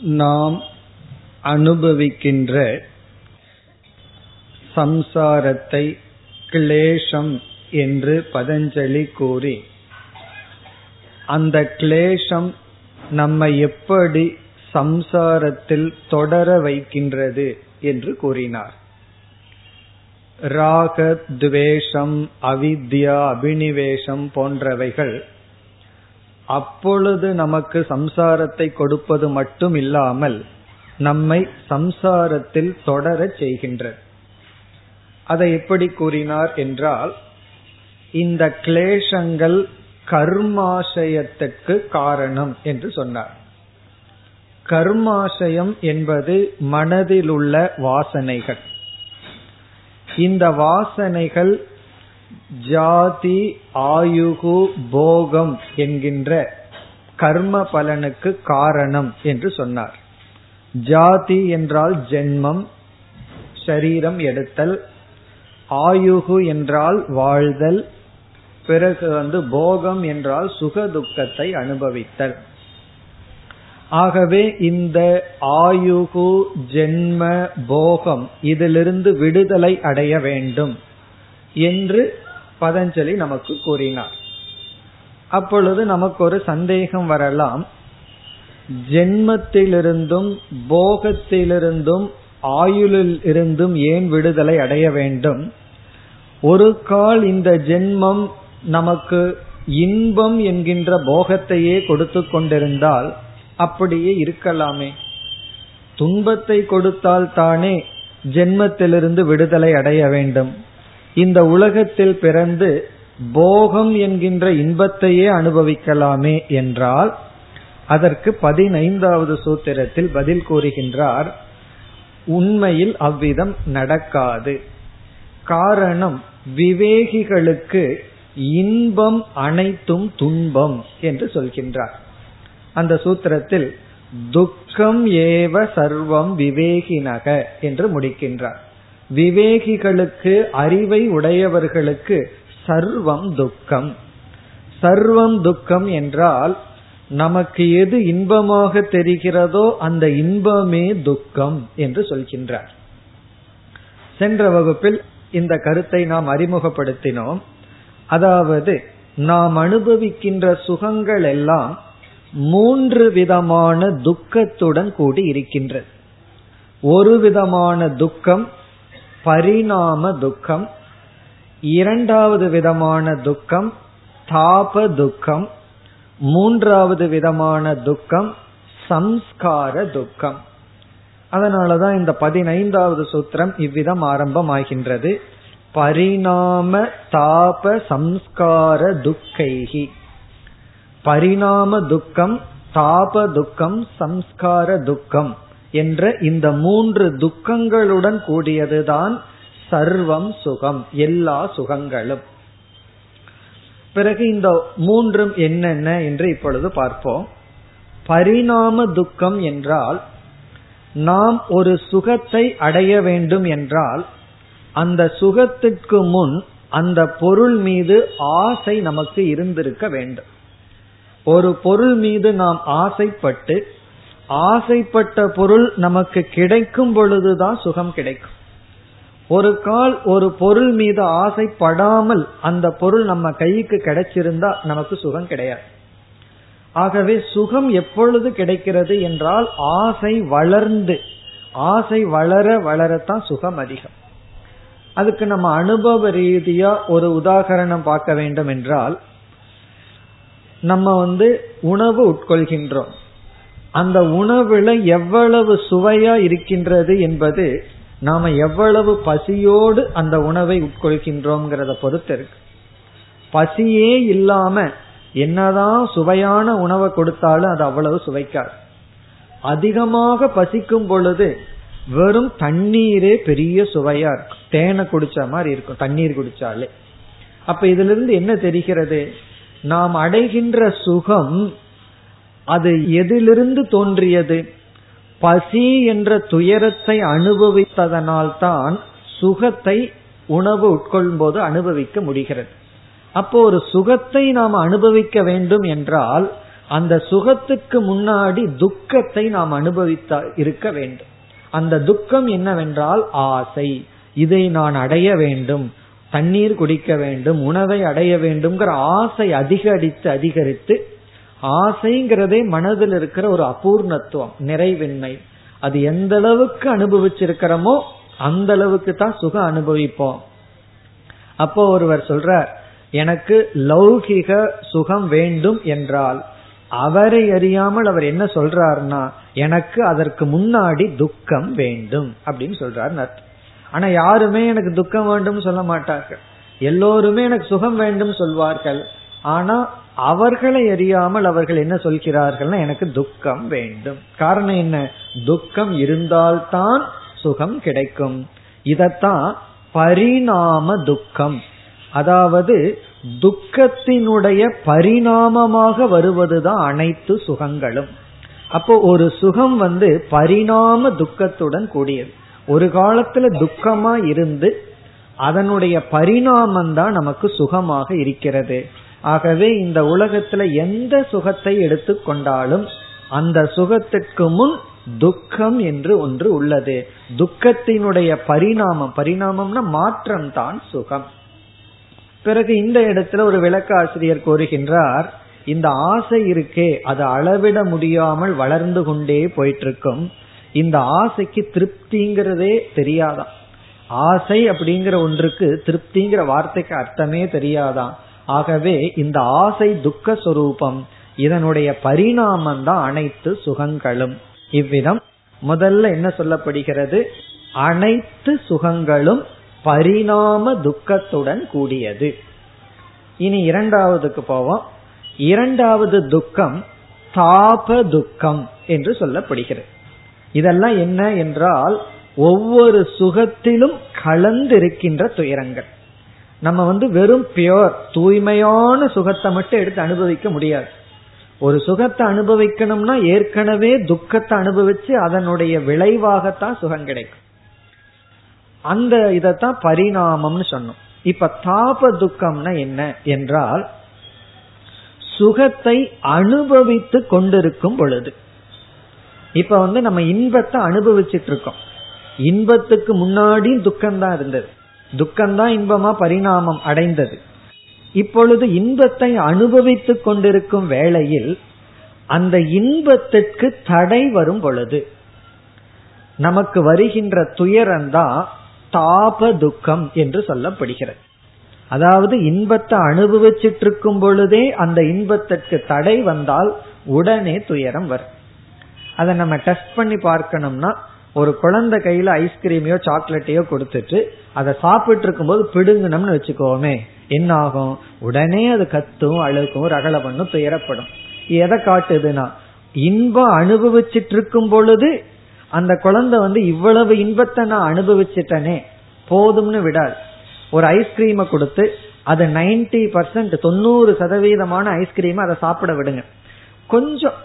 நாம் அனுபவிக்கின்ற சம்சாரத்தை கிளேஷம் என்று பதஞ்சலி கூறி அந்த கிளேஷம் நம்மை எப்படி சம்சாரத்தில் தொடர வைக்கின்றது என்று கூறினார். ராக துவேஷம் அவித்யா அபினிவேஷம் போன்றவைகள் அப்பொழுது நமக்கு சம்சாரத்தை கொடுப்பது மட்டும் இல்லாமல் நம்மை சம்சாரத்தில் தொடரச் செய்கின்றது அதை எப்படி கூறினார் என்றால் இந்த கிளேசங்கள் கர்மாசயத்துக்கு காரணம் என்று சொன்னார். கர்மாசயம் என்பது மனதில் உள்ள வாசனைகள். இந்த வாசனைகள் ஜாதி ஆயுகு போகம் என்கின்ற கர்ம பலனுக்கு காரணம் என்று சொன்னார். ஜாதி என்றால் ஜென்மம் சரீரம் எடுத்தல் ஆயுகு என்றால் வாழ்தல் பிறகு வந்து போகம் என்றால் சுக துக்கத்தை அனுபவித்தல். ஆகவே இந்த ஆயுகு ஜென்ம போகம் இதிலிருந்து விடுதலை அடைய வேண்டும். என்று பதஞ்சலி நமக்கு கூறினார். அப்பொழுது நமக்கு ஒரு சந்தேகம் வரலாம். ஜென்மத்திலிருந்தும் போகத்திலிருந்தும் ஆயுளில் இருந்தும் ஏன் விடுதலை அடைய வேண்டும்? ஒரு கால் இந்த ஜென்மம் நமக்கு இன்பம் என்கின்ற போகத்தையே கொடுத்து கொண்டிருந்தால் அப்படியே இருக்கலாமே. துன்பத்தை கொடுத்தால் தானே ஜென்மத்திலிருந்து விடுதலை அடைய வேண்டும். இந்த உலகத்தில் பிறந்து போகம் என்கின்ற இன்பத்தையே அனுபவிக்கலாமே என்றால் அதற்கு பதினைந்தாவது சூத்திரத்தில் பதில் கூறுகின்றார் உண்மையில் அவ்விதம் நடக்காது. காரணம் விவேகிகளுக்கு இன்பம் அனைத்தும் துன்பம் என்று சொல்கின்றார். அந்த சூத்திரத்தில் துக்கம் ஏவ சர்வம் விவேகினக என்று முடிக்கின்றார். விவேகிகளுக்கு அறிவை உடையவர்களுக்கு சர்வம் துக்கம். சர்வம் துக்கம் என்றால் நமக்கு எது இன்பமாக தெரிகிறதோ அந்த இன்பமே துக்கம் என்று சொல்கின்றார். சென்ற வகுப்பில் இந்த கருத்தை நாம் அறிமுகப்படுத்தினோம். அதாவது நாம் அனுபவிக்கின்ற சுகங்கள் எல்லாம் மூன்று விதமான துக்கத்துடன் கூடி இருக்கின்றது. ஒரு விதமான துக்கம் பரிணாம துக்கம் இரண்டாவது விதமான துக்கம் தாப துக்கம் மூன்றாவது விதமான துக்கம் சம்ஸ்கார துக்கம். அதனாலதான் இந்த பதினைந்தாவது சூத்திரம் இவ்விதம் ஆரம்பமாகின்றது. பரிணாம தாப சம்ஸ்கார துக்கைகி பரிணாம துக்கம் தாப துக்கம் சம்ஸ்கார துக்கம். என்ற இந்த மூன்று துக்கங்களுடன் கூடியதுதான் சர்வம் சுகம் எல்லா சுகங்களும். பிறகு இந்த மூன்றும் என்னென்ன என்று இப்பொழுது பார்ப்போம். பரிணாம துக்கம் என்றால் நாம் ஒரு சுகத்தை அடைய வேண்டும் என்றால் அந்த சுகத்திற்கு முன் அந்த பொருள் மீது ஆசை நமக்கு இருந்திருக்க வேண்டும். ஒரு பொருள் மீது நாம் ஆசைப்பட்டு ஆசைப்பட்ட பொருள் நமக்கு கிடைக்கும் பொழுதுதான் சுகம் கிடைக்கும். ஒரு கால் ஒரு பொருள் மீது ஆசைப்படாமல் அந்த பொருள் நம்ம கைக்கு கிடைச்சிருந்தா நமக்கு சுகம் கிடையாது. ஆகவே சுகம் எப்பொழுது கிடைக்கிறது என்றால் ஆசை வளர்ந்து ஆசை வளர வளரத்தான் சுகம் அதிகம். அதுக்கு நம்ம அனுபவ ரீதியா ஒரு உதாகரணம் பார்க்க வேண்டும் என்றால் நம்ம வந்து உணவு உட்கொள்கின்றோம். அந்த உணவுல எவ்வளவு சுவையா இருக்கின்றது என்பது நாம எவ்வளவு பசியோடு அந்த உணவை உட்கொள்கின்றோம்ங்கிறத பொறுத்து இருக்கு. பசியே இல்லாம என்னதான் சுவையான உணவை கொடுத்தாலும் அது அவ்வளவு சுவைக்காது. அதிகமாக பசிக்கும் பொழுது வெறும் தண்ணீரே பெரிய சுவையா இருக்கும் தேனை குடிச்ச மாதிரி இருக்கும் தண்ணீர் குடிச்சாலே. அப்ப இதுல இருந்து என்ன தெரிகிறது? நாம் அடைகின்ற சுகம் அது எதிலிருந்து தோன்றியது? பசி என்ற துயரத்தை அனுபவித்ததனால்தான் சுகத்தை உணவு உட்கொள்ளும் போது அனுபவிக்க முடிகிறது. அப்போ ஒரு சுகத்தை நாம் அனுபவிக்க வேண்டும் என்றால் அந்த சுகத்துக்கு முன்னாடி துக்கத்தை நாம் அனுபவித்த இருக்க வேண்டும். அந்த துக்கம் என்னவென்றால் ஆசை. இதை நான் அடைய வேண்டும். தண்ணீர் குடிக்க வேண்டும். உணவை அடைய வேண்டும்ங்கிற ஆசை அதிகரித்து அதிகரித்து ஆசைங்கிறதே மனதில் இருக்கிற ஒரு அபூர்ணத்துவம் நிறைவின்மை. அது எந்த அளவுக்கு அனுபவிச்சிருக்கிறோமோ அந்த அளவுக்கு தான் சுகம் அனுபவிப்போம். அப்போ ஒருவர் சொல்ற எனக்கு லௌகிக சுகம் வேண்டும் என்றால் அவரை அறியாமல் அவர் என்ன சொல்றாருன்னா எனக்கு அதற்கு முன்னாடி துக்கம் வேண்டும் அப்படின்னு சொல்றாரு ஆனா யாருமே எனக்கு துக்கம் வேண்டும் சொல்ல மாட்டார்கள். எல்லோருமே எனக்கு சுகம் வேண்டும் சொல்வார்கள். ஆனா அவர்களை அறியாமல் அவர்கள் என்ன சொல்கிறார்கள் எனக்கு துக்கம் வேண்டும். காரணம் என்ன? துக்கம் இருந்தால்தான் சுகம் கிடைக்கும். இதத்தான் பரிணாம துக்கம். அதாவது துக்கத்தினுடைய பரிணாமமாக வருவதுதான் அனைத்து சுகங்களும். அப்போ ஒரு சுகம் வந்து பரிணாம துக்கத்துடன் கூடியது. ஒரு காலத்துல துக்கமா இருந்து அதனுடைய பரிணாமம் தான் நமக்கு சுகமாக இருக்கிறது. ஆகவே இந்த உலகத்துல எந்த சுகத்தை எடுத்துக்கொண்டாலும் அந்த சுகத்துக்கு முன் துக்கம் என்று ஒன்று உள்ளது. துக்கத்தினுடைய பரிணாமம் பரிணாமம்னா மாற்றம் தான் சுகம். பிறகு இந்த இடத்துல ஒரு விளக்காசிரியர் கூறுகின்றார் இந்த ஆசை இருக்கே அது அளவிட முடியாமல் வளர்ந்து கொண்டே போயிட்டு இருக்கும் இந்த ஆசைக்கு திருப்திங்கிறதே தெரியாதான். ஆசை அப்படிங்கிற ஒன்றுக்கு திருப்திங்கிற வார்த்தைக்கு அர்த்தமே தெரியாதான். ஆகவே இந்த ஆசை துக்க சொரூபம் இதனுடைய பரிணாமம் தான் அனைத்து சுகங்களும். இவ்விதம் முதல்ல என்ன சொல்லப்படுகிறது? அனைத்து சுகங்களும் பரிணாம துக்கத்துடன் கூடியது. இனி இரண்டாவதுக்கு போவோம். இரண்டாவது துக்கம் தாப துக்கம் என்று சொல்லப்படுகிறது. இதெல்லாம் என்ன என்றால் ஒவ்வொரு சுகத்திலும் கலந்திருக்கின்ற துயரங்கள். நம்ம வந்து வெறும் பியோர் தூய்மையான சுகத்தை மட்டும் எடுத்து அனுபவிக்க முடியாது. ஒரு சுகத்தை அனுபவிக்கணும்னா ஏற்கனவே துக்கத்தை அனுபவிச்சு அதனுடைய விளைவாகத்தான் சுகம் கிடைக்கும். அந்த இதத்தான் பரிணாமம்னு சொன்னோம். இப்ப தாப துக்கம்னா என்ன என்றால் சுகத்தை அனுபவித்து கொண்டிருக்கும் பொழுது. இப்ப வந்து நம்ம இன்பத்தை அனுபவிச்சுட்டு இருக்கோம். இன்பத்துக்கு முன்னாடி துக்கம்தான் இருந்தது. துக்கம்தான் இன்பமா பரிணாமம் அடைந்தது. இப்பொழுது இன்பத்தை அனுபவித்துக் கொண்டிருக்கும் வேளையில் அந்த இன்பத்திற்கு தடை வரும் பொழுது நமக்கு வருகின்ற துயரம்தான் தாப துக்கம் என்று சொல்லப்படுகிறது. அதாவது இன்பத்தை அனுபவிச்சிட்டு இருக்கும் பொழுதே அந்த இன்பத்திற்கு தடை வந்தால் உடனே துயரம் வரும். அதை நம்ம டெஸ்ட் பண்ணி பார்க்கணும்னா ஒரு குழந்தை கையில ஐஸ்கிரீமையோ சாக்லேட்டையோ கொடுத்துட்டு அதை சாப்பிட்டு இருக்கும் போது பிடுங்கணும்னு வச்சுக்கோமே என்ன ஆகும் உடனே அது கத்தும் அழுக்கும் ரகல பண்ணும் துயரப்படும். எதை காட்டுதுன்னா இன்பம் அனுபவிச்சிட்டு இருக்கும் பொழுது அந்த குழந்தை வந்து இவ்வளவு இன்பத்தை நான் அனுபவிச்சிட்டனே போதும்னு விடாது. ஒரு ஐஸ்கிரீமை கொடுத்து அது நைன்டி பர்சன்ட் தொண்ணூறு சதவீதமான ஐஸ்கிரீம் அதை சாப்பிட விடுங்க. கொஞ்சம்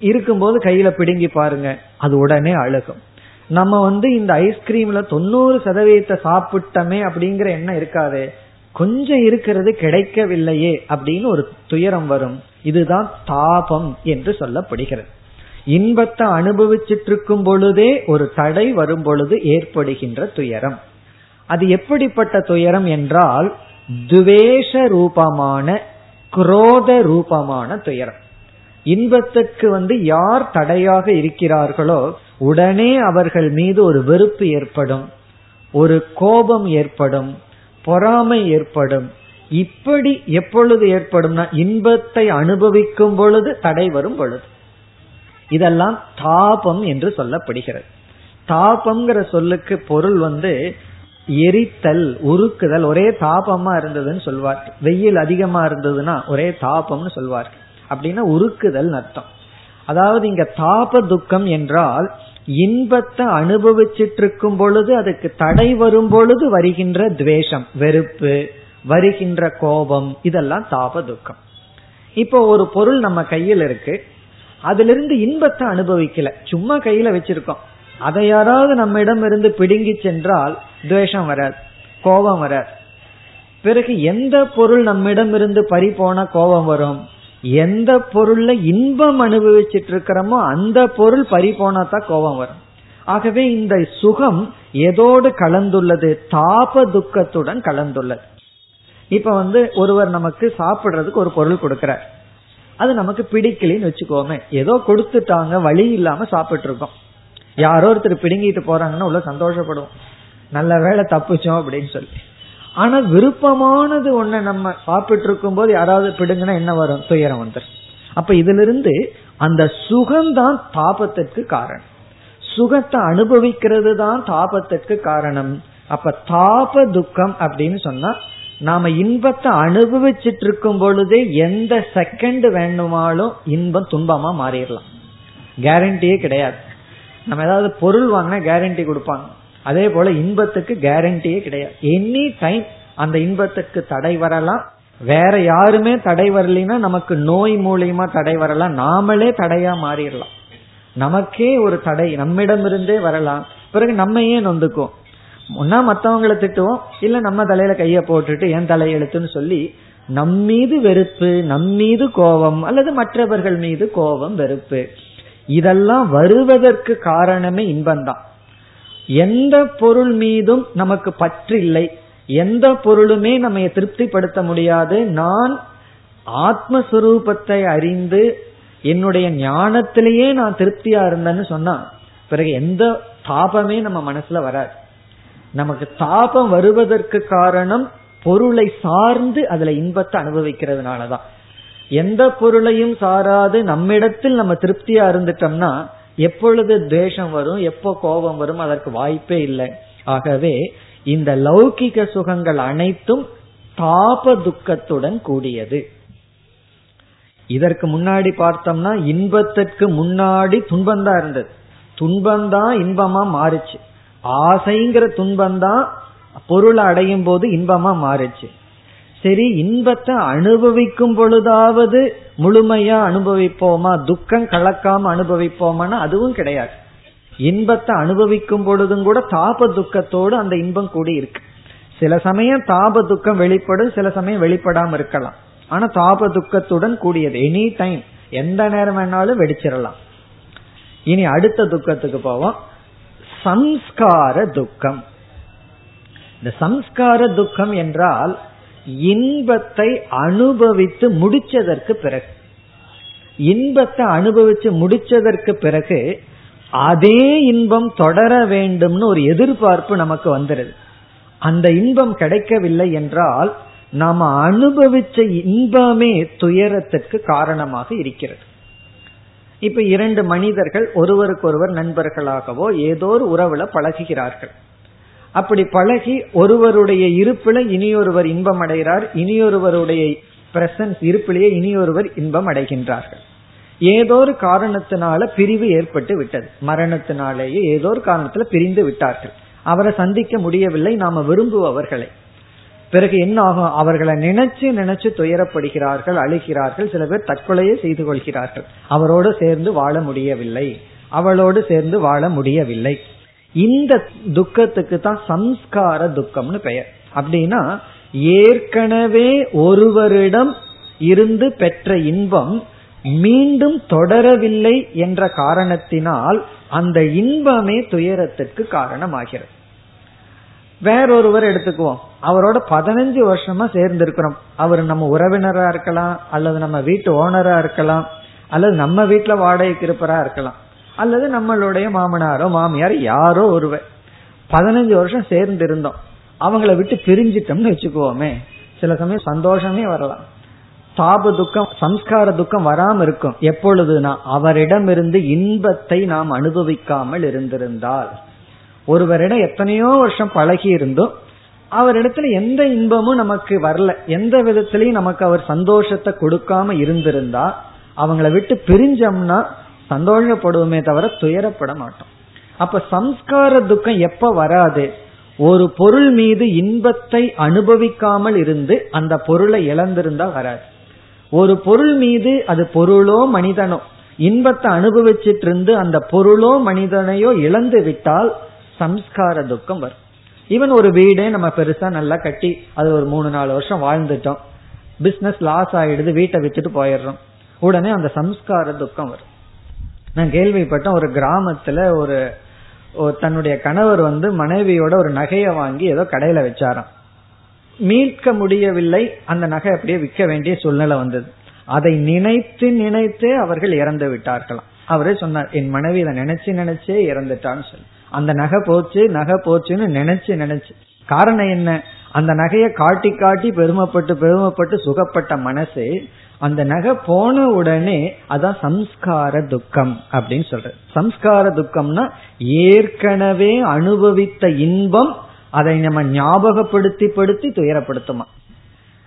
இருக்கும்போது கையில பிடுங்கி பாருங்க அது உடனே அழுகும். நம்ம வந்து இந்த ஐஸ்கிரீம்ல தொண்ணூறு சதவீதத்தை சாப்பிட்டமே அப்படிங்கிற எண்ணம் இருக்காது. கொஞ்சம் இருக்கிறது கிடைக்கவில்லையே அப்படின்னு ஒரு துயரம் வரும். இதுதான் தாபம் என்று சொல்லப்படுகிறது. இன்பத்தை அனுபவிச்சிட்டு இருக்கும் பொழுதே ஒரு தடை வரும் பொழுது ஏற்படுகின்ற துயரம். அது எப்படிப்பட்ட துயரம் என்றால் துவேஷ ரூபமான குரோத ரூபமான துயரம். இன்பத்துக்கு வந்து யார் தடையாக இருக்கிறார்களோ உடனே அவர்கள் மீது ஒரு வெறுப்பு ஏற்படும் ஒரு கோபம் ஏற்படும் பொறாமை ஏற்படும். இப்படி எப்பொழுது ஏற்படும்னா இன்பத்தை அனுபவிக்கும் பொழுது தடை வரும் பொழுது. இதெல்லாம் தாபம் என்று சொல்லப்படுகிறது. தாபம்ங்கிற சொல்லுக்கு பொருள் வந்து எரித்தல் உருக்குதல் ஒரே தாபமா இருந்ததுன்னு சொல்வார் வெயில் அதிகமா இருந்ததுன்னா ஒரே தாபம்னு சொல்வார் அப்படின்னா உருக்குதல் அர்த்தம். அதாவது இங்க தாப துக்கம் என்றால் இன்பத்தை அனுபவிச்சிட்டு இருக்கும் பொழுது அதுக்கு தடை வரும் பொழுது வருகின்ற துவேஷம் வெறுப்பு வருகின்ற கோபம் இதெல்லாம் தாப துக்கம். இப்போ ஒரு பொருள் நம்ம கையில் இருக்கு அதுல இருந்து இன்பத்தை அனுபவிக்கல. சும்மா கையில வச்சிருக்கோம். அதை யாராவது நம்ம இடம் இருந்து பிடுங்கி சென்றால் துவேஷம் வராது கோபம் வராது. பிறகு எந்த பொருள் நம்மிடம் இருந்து பறி போன கோபம் வரும்? எந்த பொருள்ல இன்பம் அனுபவிச்சுட்டு இருக்கிறோமோ அந்த பொருள் பறி போனாதான் கோபம் வரும். ஆகவே இந்த சுகம் எதோடு கலந்துள்ளது? தாப துக்கத்துடன் கலந்துள்ளது. இப்ப வந்து ஒருவர் நமக்கு சாப்பிடுறதுக்கு ஒரு பொருள் கொடுக்கிறார். அது நமக்கு பிடிக்கலன்னு வச்சுக்கோமே. ஏதோ கொடுத்துட்டாங்க வழி இல்லாம சாப்பிட்டு இருக்கோம் யாரோ ஒருத்தர் பிடுங்கிட்டு போறாங்கன்னா உள்ள சந்தோஷப்படுவோம். நல்ல வேலை தப்பிச்சோம் அப்படின்னு சொல்லி. ஆனா விருப்பமானது ஒண்ணு நம்ம சாப்பிட்டு இருக்கும் போது யாராவது பிடுங்கன்னா என்ன வரும்? துயரம் வந்துடும் அப்ப இதுல இருந்து அந்த சுகம்தான் தாபத்திற்கு காரணம். சுகத்தை அனுபவிக்கிறது தான் தாபத்திற்கு காரணம். அப்ப தாப துக்கம் அப்படின்னு சொன்னா நாம இன்பத்தை அனுபவிச்சிட்டு இருக்கும் பொழுதே எந்த செகண்ட் வேணுமாலும் இன்பம் துன்பமா மாறிடலாம். கேரண்டியே கிடையாது. நம்ம ஏதாவது பொருள் வாங்கினா கேரண்டி கொடுப்பாங்க. அதே போல இன்பத்துக்கு கேரண்டியே கிடையாது. எனி டைம் அந்த இன்பத்துக்கு தடை வரலாம். வேற யாருமே தடை வரலைன்னா நமக்கு நோய் மூலியமா தடை வரலாம். நாமளே தடையா மாறிடலாம். நமக்கே ஒரு தடை நம்மிடமிருந்தே வரலாம். பிறகு நம்ம ஏன் நொந்துக்கும் ஒன்னா மற்றவங்களை திட்டுவோம். இல்ல நம்ம தலையில கைய போட்டுட்டு என் தலையெழுத்துன்னு சொல்லி நம் மீது வெறுப்பு நம் மீது கோபம் அல்லது மற்றவர்கள் மீது கோபம் வெறுப்பு. இதெல்லாம் வருவதற்கு காரணமே இன்பம்தான். எந்த பொருள் மீதும் நமக்கு பற்று இல்லை. எந்த பொருளுமே நம்ம திருப்திப்படுத்த முடியாது. நான் ஆத்மஸ்வரூபத்தை அறிந்து என்னுடைய ஞானத்திலேயே நான் திருப்தியா இருந்தேன்னு சொன்னா பிறகு எந்த தாபமே நம்ம மனசுல வராது. நமக்கு தாபம் வருவதற்கு காரணம் பொருளை சார்ந்து அதுல இன்பத்தை அனுபவிக்கிறதுனாலதான். எந்த பொருளையும் சாராது நம்மிடத்தில் நம்ம திருப்தியா இருந்துட்டோம்னா எப்பொழுது துவேஷம் வரும் எப்போ கோபம் வரும் அதற்கு வாய்ப்பே இல்லை. ஆகவே இந்த லௌகிக சுகங்கள் அனைத்தும் தாப துக்கத்துடன் கூடியது. இதற்கு முன்னாடி பார்த்தோம்னா இன்பத்திற்கு முன்னாடி துன்பம்தான் இருந்தது. துன்பம்தான் இன்பமா மாறுச்சு. ஆசைங்கிற துன்பம் தான் பொருளை அடையும் போது இன்பமா மாறுச்சு. சரி இன்பத்தை அனுபவிக்கும் பொழுதாவது முழுமையா அனுபவிப்போமா? துக்கம் கலக்காம அனுபவிப்போமானா அதுவும் கிடையாது. இன்பத்தை அனுபவிக்கும் பொழுதும் கூட தாப துக்கத்தோடு அந்த இன்பம் கூடி இருக்கு. சில சமயம் தாப துக்கம் வெளிப்படும் சில சமயம் வெளிப்படாம இருக்கலாம். ஆனா தாப துக்கத்துடன் கூடியது. எனி டைம் எந்த நேரம் வேணாலும் வெடிச்சிடலாம் இனி அடுத்த துக்கத்துக்கு போவோம். சம்ஸ்கார துக்கம். இந்த சம்ஸ்கார துக்கம் என்றால் இன்பத்தை அனுபவித்து முடிச்சதற்கு பிறகு இன்பத்தை அனுபவிச்சு முடிச்சதற்கு பிறகு அதே இன்பம் தொடர வேண்டும்னு ஒரு எதிர்பார்ப்பு நமக்கு வந்துடுது அந்த இன்பம் கிடைக்கவில்லை என்றால் நாம அனுபவிச்ச இன்பமே துயரத்திற்கு காரணமாக இருக்கிறது. இப்ப இரண்டு மனிதர்கள் ஒருவருக்கொருவர் நண்பர்களாகவோ ஏதோ ஒரு உறவுல பழகுகிறார்கள். அப்படி பழகி ஒருவருடைய இருப்பில இனியொருவர் இன்பம் அடைகிறார் இனியொருவருடைய பிரசன்ஸ் இருப்பிலேயே இனியொருவர் இன்பம் அடைகின்றார்கள் ஏதோ ஒரு காரணத்தினால பிரிவு ஏற்பட்டு விட்டது. மரணத்தினாலேயே ஏதோ ஒரு காரணத்துல பிரிந்து விட்டார்கள். அவரை சந்திக்க முடியவில்லை நாம விரும்புபவர்களை. பிறகு என்ன ஆகும்? அவர்களை நினைச்சு நினைச்சு துயரப்படுகிறார்கள் அழுகிறார்கள் சில பேர் தற்கொலையே செய்து கொள்கிறார்கள். அவரோடு சேர்ந்து வாழ முடியவில்லை. அவளோடு சேர்ந்து வாழ முடியவில்லை. இந்த துக்கத்துக்கு தான் சம்ஸ்கார துக்கம்னு பெயர். அப்படின்னா ஏற்கனவே ஒருவரிடம் இருந்து பெற்ற இன்பம் மீண்டும் தொடரவில்லை என்ற காரணத்தினால் அந்த இன்பமே துயரத்திற்கு காரணமாகிறது. வேறொருவர் எடுத்துக்குவோம். அவரோட பதினஞ்சு வருஷமா சேர்ந்து இருக்கிறோம் அவர் நம்ம உறவினரா இருக்கலாம் அல்லது நம்ம வீட்டு ஓனரா இருக்கலாம் அல்லது நம்ம வீட்டுல வாடகைக்கு இருப்பரா இருக்கலாம். அல்லது நம்மளுடைய மாமனாரோ மாமியார் யாரோ ஒருவர். பதினஞ்சு வருஷம் சேர்ந்து இருந்தோம் அவங்கள விட்டு பிரிஞ்சிட்டோம்னு வச்சுக்குவோமே சில சமயம் சந்தோஷமே வரலாம். தாப துக்கம் சம்ஸ்கார துக்கம் வராம இருக்கும். எப்பொழுதுனா அவரிடமிருந்து இன்பத்தை நாம் அனுபவிக்காமல் இருந்திருந்தால். ஒருவரிடம் எத்தனையோ வருஷம் பழகி இருந்தோம் அவரிடத்துல எந்த இன்பமும் நமக்கு வரல. எந்த விதத்திலையும் நமக்கு அவர் சந்தோஷத்தை கொடுக்காம இருந்திருந்தா அவங்கள விட்டு பிரிஞ்சோம்னா சந்தோஷப்படுவோமே தவிர துயரப்பட மாட்டோம். அப்ப சம்ஸ்கார துக்கம் எப்ப வராது? ஒரு பொருள் மீது இன்பத்தை அனுபவிக்காமல் இருந்து அந்த பொருளை இழந்திருந்தா வராது. ஒரு பொருள் மீது அது பொருளோ மனிதனோ இன்பத்தை அனுபவிச்சிட்டு இருந்து அந்த பொருளோ மனிதனையோ இழந்து விட்டால் சம்ஸ்கார துக்கம் வரும். ஈவன் ஒரு வீடே நம்ம பெருசா நல்லா கட்டி அது ஒரு மூணு நாலு வருஷம் வாழ்ந்துட்டோம். பிசினஸ் லாஸ் ஆயிடுது வீட்டை வித்துட்டு போயிடுறோம். உடனே அந்த சம்ஸ்கார துக்கம் வரும். நான் கேள்விப்பட்டேன் ஒரு கிராமத்துல ஒரு தன்னுடைய கணவர் வந்து மனைவியோட ஒரு நகையை வாங்கி ஏதோ கடையில வச்சாராம். மீட்க முடியவில்லை அந்த நகை அப்படியே விற்க வேண்டிய சூழ்நிலை வந்தது. அதை நினைத்து நினைத்தே அவர்கள் இறந்து விட்டார்களாம் அவரே சொன்னார் என் மனைவி இதை நினைச்சு நினைச்சே இறந்துட்டான்னு சொல்லி. அந்த நகை போச்சு நகை போச்சுன்னு நினைச்சு நினைச்சு. காரணம் என்ன? அந்த நகையை காட்டி காட்டி பெருமைப்பட்டு பெருமைப்பட்டு சுகப்பட்ட மனசு அந்த நகை போன உடனே அதான் சம்ஸ்கார துக்கம் அப்படின்னு சொல்ற சம்ஸ்கார துக்கம்னா ஏற்கனவே அனுபவித்த இன்பம் அதை நம்ம ஞாபகப்படுத்தி படுத்தி துயரப்படுத்துமா.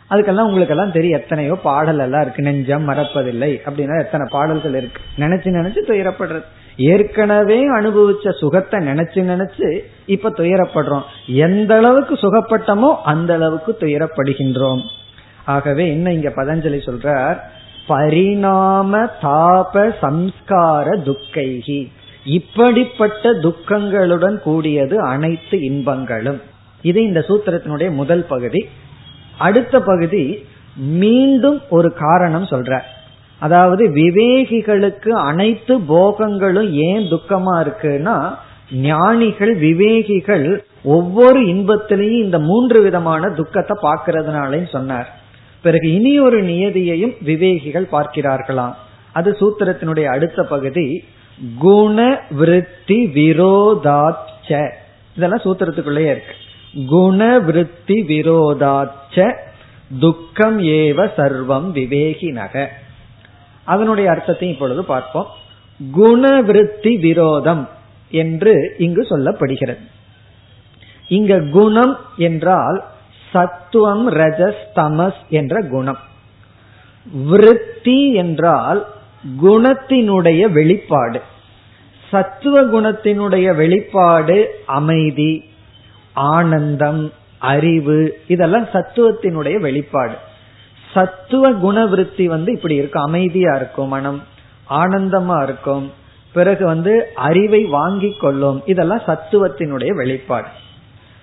அதுக்கெல்லாம் உங்களுக்கு எல்லாம் தெரியும் எத்தனையோ பாடல் எல்லாம் இருக்கு. நெஞ்சம் மறப்பதில்லை அப்படின்னா எத்தனை பாடல்கள் இருக்கு. நினைச்சு நினைச்சு துயரப்படுறது. ஏற்கனவே அனுபவிச்ச சுகத்தை நினைச்சு நினைச்சு இப்ப துயரப்படுறோம். எந்த அளவுக்கு சுகப்பட்டமோ அந்த அளவுக்கு துயரப்படுகின்றோம். ஆகவே என்ன இங்க பதஞ்சலி சொல்றார்? பரிணாம தாப சம்ஸ்கார துக்கைகி இப்படிப்பட்ட துக்கங்களுடன் கூடியது அனைத்து இன்பங்களும். இது இந்த சூத்திரத்தினுடைய முதல் பகுதி. அடுத்த பகுதி மீண்டும் ஒரு காரணம் சொல்ற அதாவது விவேகிகளுக்கு அனைத்து போகங்களும் ஏன் துக்கமா இருக்குன்னா ஞானிகள் விவேகிகள் ஒவ்வொரு இன்பத்திலையும் இந்த மூன்று விதமான துக்கத்தை பார்க்கறதுனாலன்னு சொன்னார். பிறகு இனி ஒரு நியதியையும் விவேகிகள் பார்க்கிறார்களாம். அது சூத்திரத்தினுடைய அடுத்த பகுதி குண விருத்தி விரோதாச்ச. இதெல்லாம் சூத்திரத்துக்குள்ளேயே இருக்கு. குண விருத்தி விரோதாச்ச துக்கம் ஏவ சர்வம் விவேகி நக அதனுடைய அர்த்தத்தையும் இப்பொழுது பார்ப்போம். குண விருத்தி விரோதம் என்று இங்கு சொல்லப்படுகிறது. இங்க குணம் என்றால் சத்துவம் ரஜஸ் தமஸ் என்ற குணம். விருத்தி என்றால் குணத்தினுடைய வெளிப்பாடு. சத்துவ குணத்தினுடைய வெளிப்பாடு அமைதி ஆனந்தம் அறிவு இதெல்லாம் சத்துவத்தினுடைய வெளிப்பாடு. சத்துவ குணவிருத்தி வந்து இப்படி இருக்கும். அமைதியா இருக்கும் மனம் ஆனந்தமா இருக்கும். பிறகு வந்து அறிவை வாங்கி கொள்ளும். இதெல்லாம் சத்துவத்தினுடைய வெளிப்பாடு.